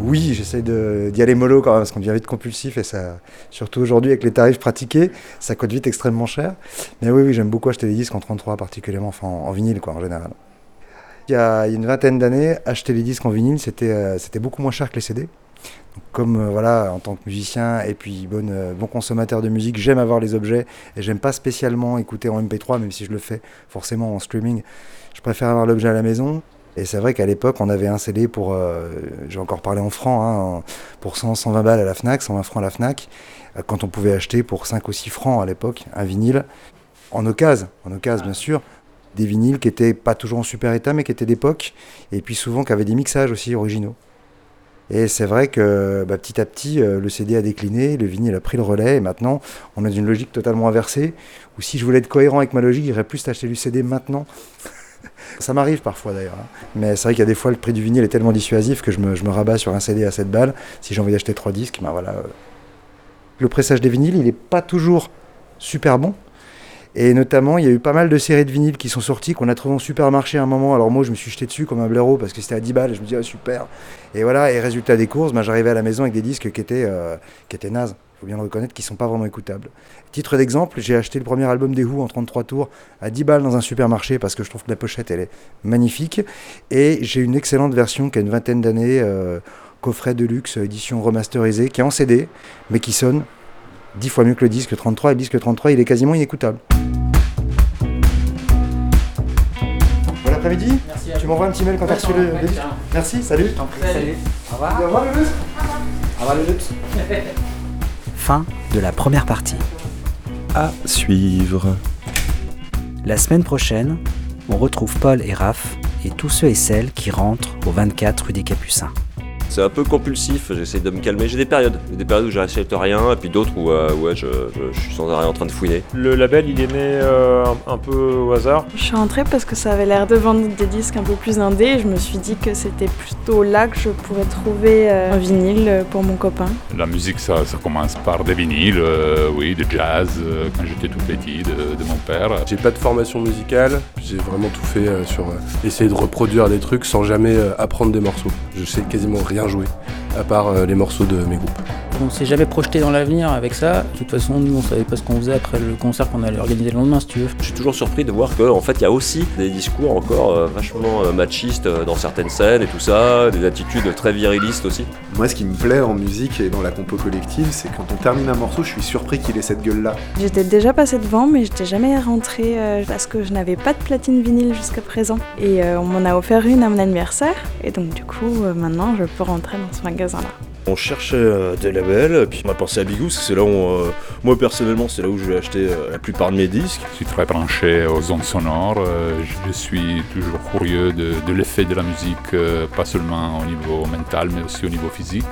Oui, j'essaie d'y aller mollo quand même, parce qu'on devient vite compulsif et ça, surtout aujourd'hui avec les tarifs pratiqués, ça coûte vite extrêmement cher. Mais oui, oui, j'aime beaucoup acheter des disques en 33 particulièrement, en, en vinyle quoi en général. Il y a une vingtaine d'années, acheter les disques en vinyle, c'était euh, beaucoup moins cher que les CD. Comme euh, voilà, en tant que musicien et puis bon, euh, bon consommateur de musique, j'aime avoir les objets et j'aime pas spécialement écouter en MP3, même si je le fais forcément en streaming. Je préfère avoir l'objet à la maison. Et c'est vrai qu'à l'époque, on avait un CD pour, j'ai encore parlé en francs, hein, pour 100, 120 balles à la Fnac, 120 francs à la Fnac, quand on pouvait acheter pour 5 ou 6 francs à l'époque un vinyle, en occasion, en occasion bien sûr, des vinyles qui étaient pas toujours en super état, mais qui étaient d'époque, et puis souvent qui avaient des mixages aussi originaux. Et c'est vrai que bah, petit à petit, euh, le CD a décliné, le vinyle a pris le relais, et maintenant, on est dans une logique totalement inversée, où si je voulais être cohérent avec ma logique, j'irais plus acheter du CD maintenant. Ça m'arrive parfois d'ailleurs. hein. Mais c'est vrai qu'il y a des fois, le prix du vinyle est tellement dissuasif que je me, je me rabats sur un CD à 7 balles. Si j'ai envie d'acheter 3 disques, ben voilà. euh. Le pressage des vinyles, il n'est pas toujours super bon. Et notamment, il y a eu pas mal de séries de vinyles qui sont sorties, qu'on a trouvé en supermarché à un moment. Alors moi, je me suis jeté dessus comme un blaireau parce que c'était à 10 balles et je me dis, ah, super. Et voilà, et résultat des courses, ben, j'arrivais à la maison avec des disques qui étaient, euh, qui nazes. Il faut bien le reconnaître, qui sont pas vraiment écoutables. Titre d'exemple, j'ai acheté le premier album des Who en 33 tours à 10 balles dans un supermarché parce que je trouve que la pochette, elle est magnifique. Et j'ai une excellente version qui a une vingtaine d'années, euh, coffret de luxe, édition remasterisée, qui est en CD, mais qui sonne 10 fois mieux que le disque 33. Et le disque 33, il est quasiment inécoutable. Bon après-midi. Tu m'envoies un petit mail quand tu as reçu le, le disque Merci, salut. Salut. Au revoir. Au revoir, le Luxe. Au revoir le luxe. Fin de la première partie. À suivre. La semaine prochaine, on retrouve Paul et Raph et tous ceux et celles qui rentrent au 24 rue des Capucins. C'est un peu compulsif, j'essaie de me calmer. J'ai des périodes, des périodes où j'achète rien, et puis d'autres où euh, ouais, je, je- je suis sans arrêt en train de fouiller. Le label, il est né euh, un, un peu au hasard? Je suis rentrée parce que ça avait l'air de vendre des disques un peu plus indés et je me suis dit que c'était plutôt là que je pourrais trouver euh, un vinyle pour mon copain. La musique, ça, ça commence par des vinyles, euh, oui, de jazz, euh, quand j'étais tout petit, de, de mon père. J'ai pas de formation musicale, j'ai vraiment tout fait euh, sur euh, essayer de reproduire des trucs sans jamais euh, apprendre des morceaux. Je sais quasiment rien jouer, à part euh, les morceaux de mes groupes. On s'est jamais projeté dans l'avenir avec ça. De toute façon, nous, on savait pas ce qu'on faisait après le concert qu'on allait organiser le lendemain, si tu veux. Je suis toujours surpris de voir qu'en fait, il y a aussi des discours encore euh, vachement euh, machistes dans certaines scènes et tout ça, des attitudes très virilistes aussi. Moi, ce qui me plaît en musique et dans la compo collective, c'est quand on termine un morceau, je suis surpris qu'il ait cette gueule-là. J'étais déjà passée devant, mais j'étais jamais rentrée euh, parce que je n'avais pas de platine vinyle jusqu'à présent. Et euh, on m'en a offert une à mon anniversaire. Et donc, du coup, euh, maintenant, je peux rentrer dans ce magasin-là. On cherchait euh, des labels, puis on a pensé à Bigou, parce que c'est là où, euh, moi personnellement, c'est là où je vais acheter euh, la plupart de mes disques. Je suis très branché aux ondes sonores. euh, je suis toujours curieux de, de l'effet de la musique, euh, pas seulement au niveau mental, mais aussi au niveau physique.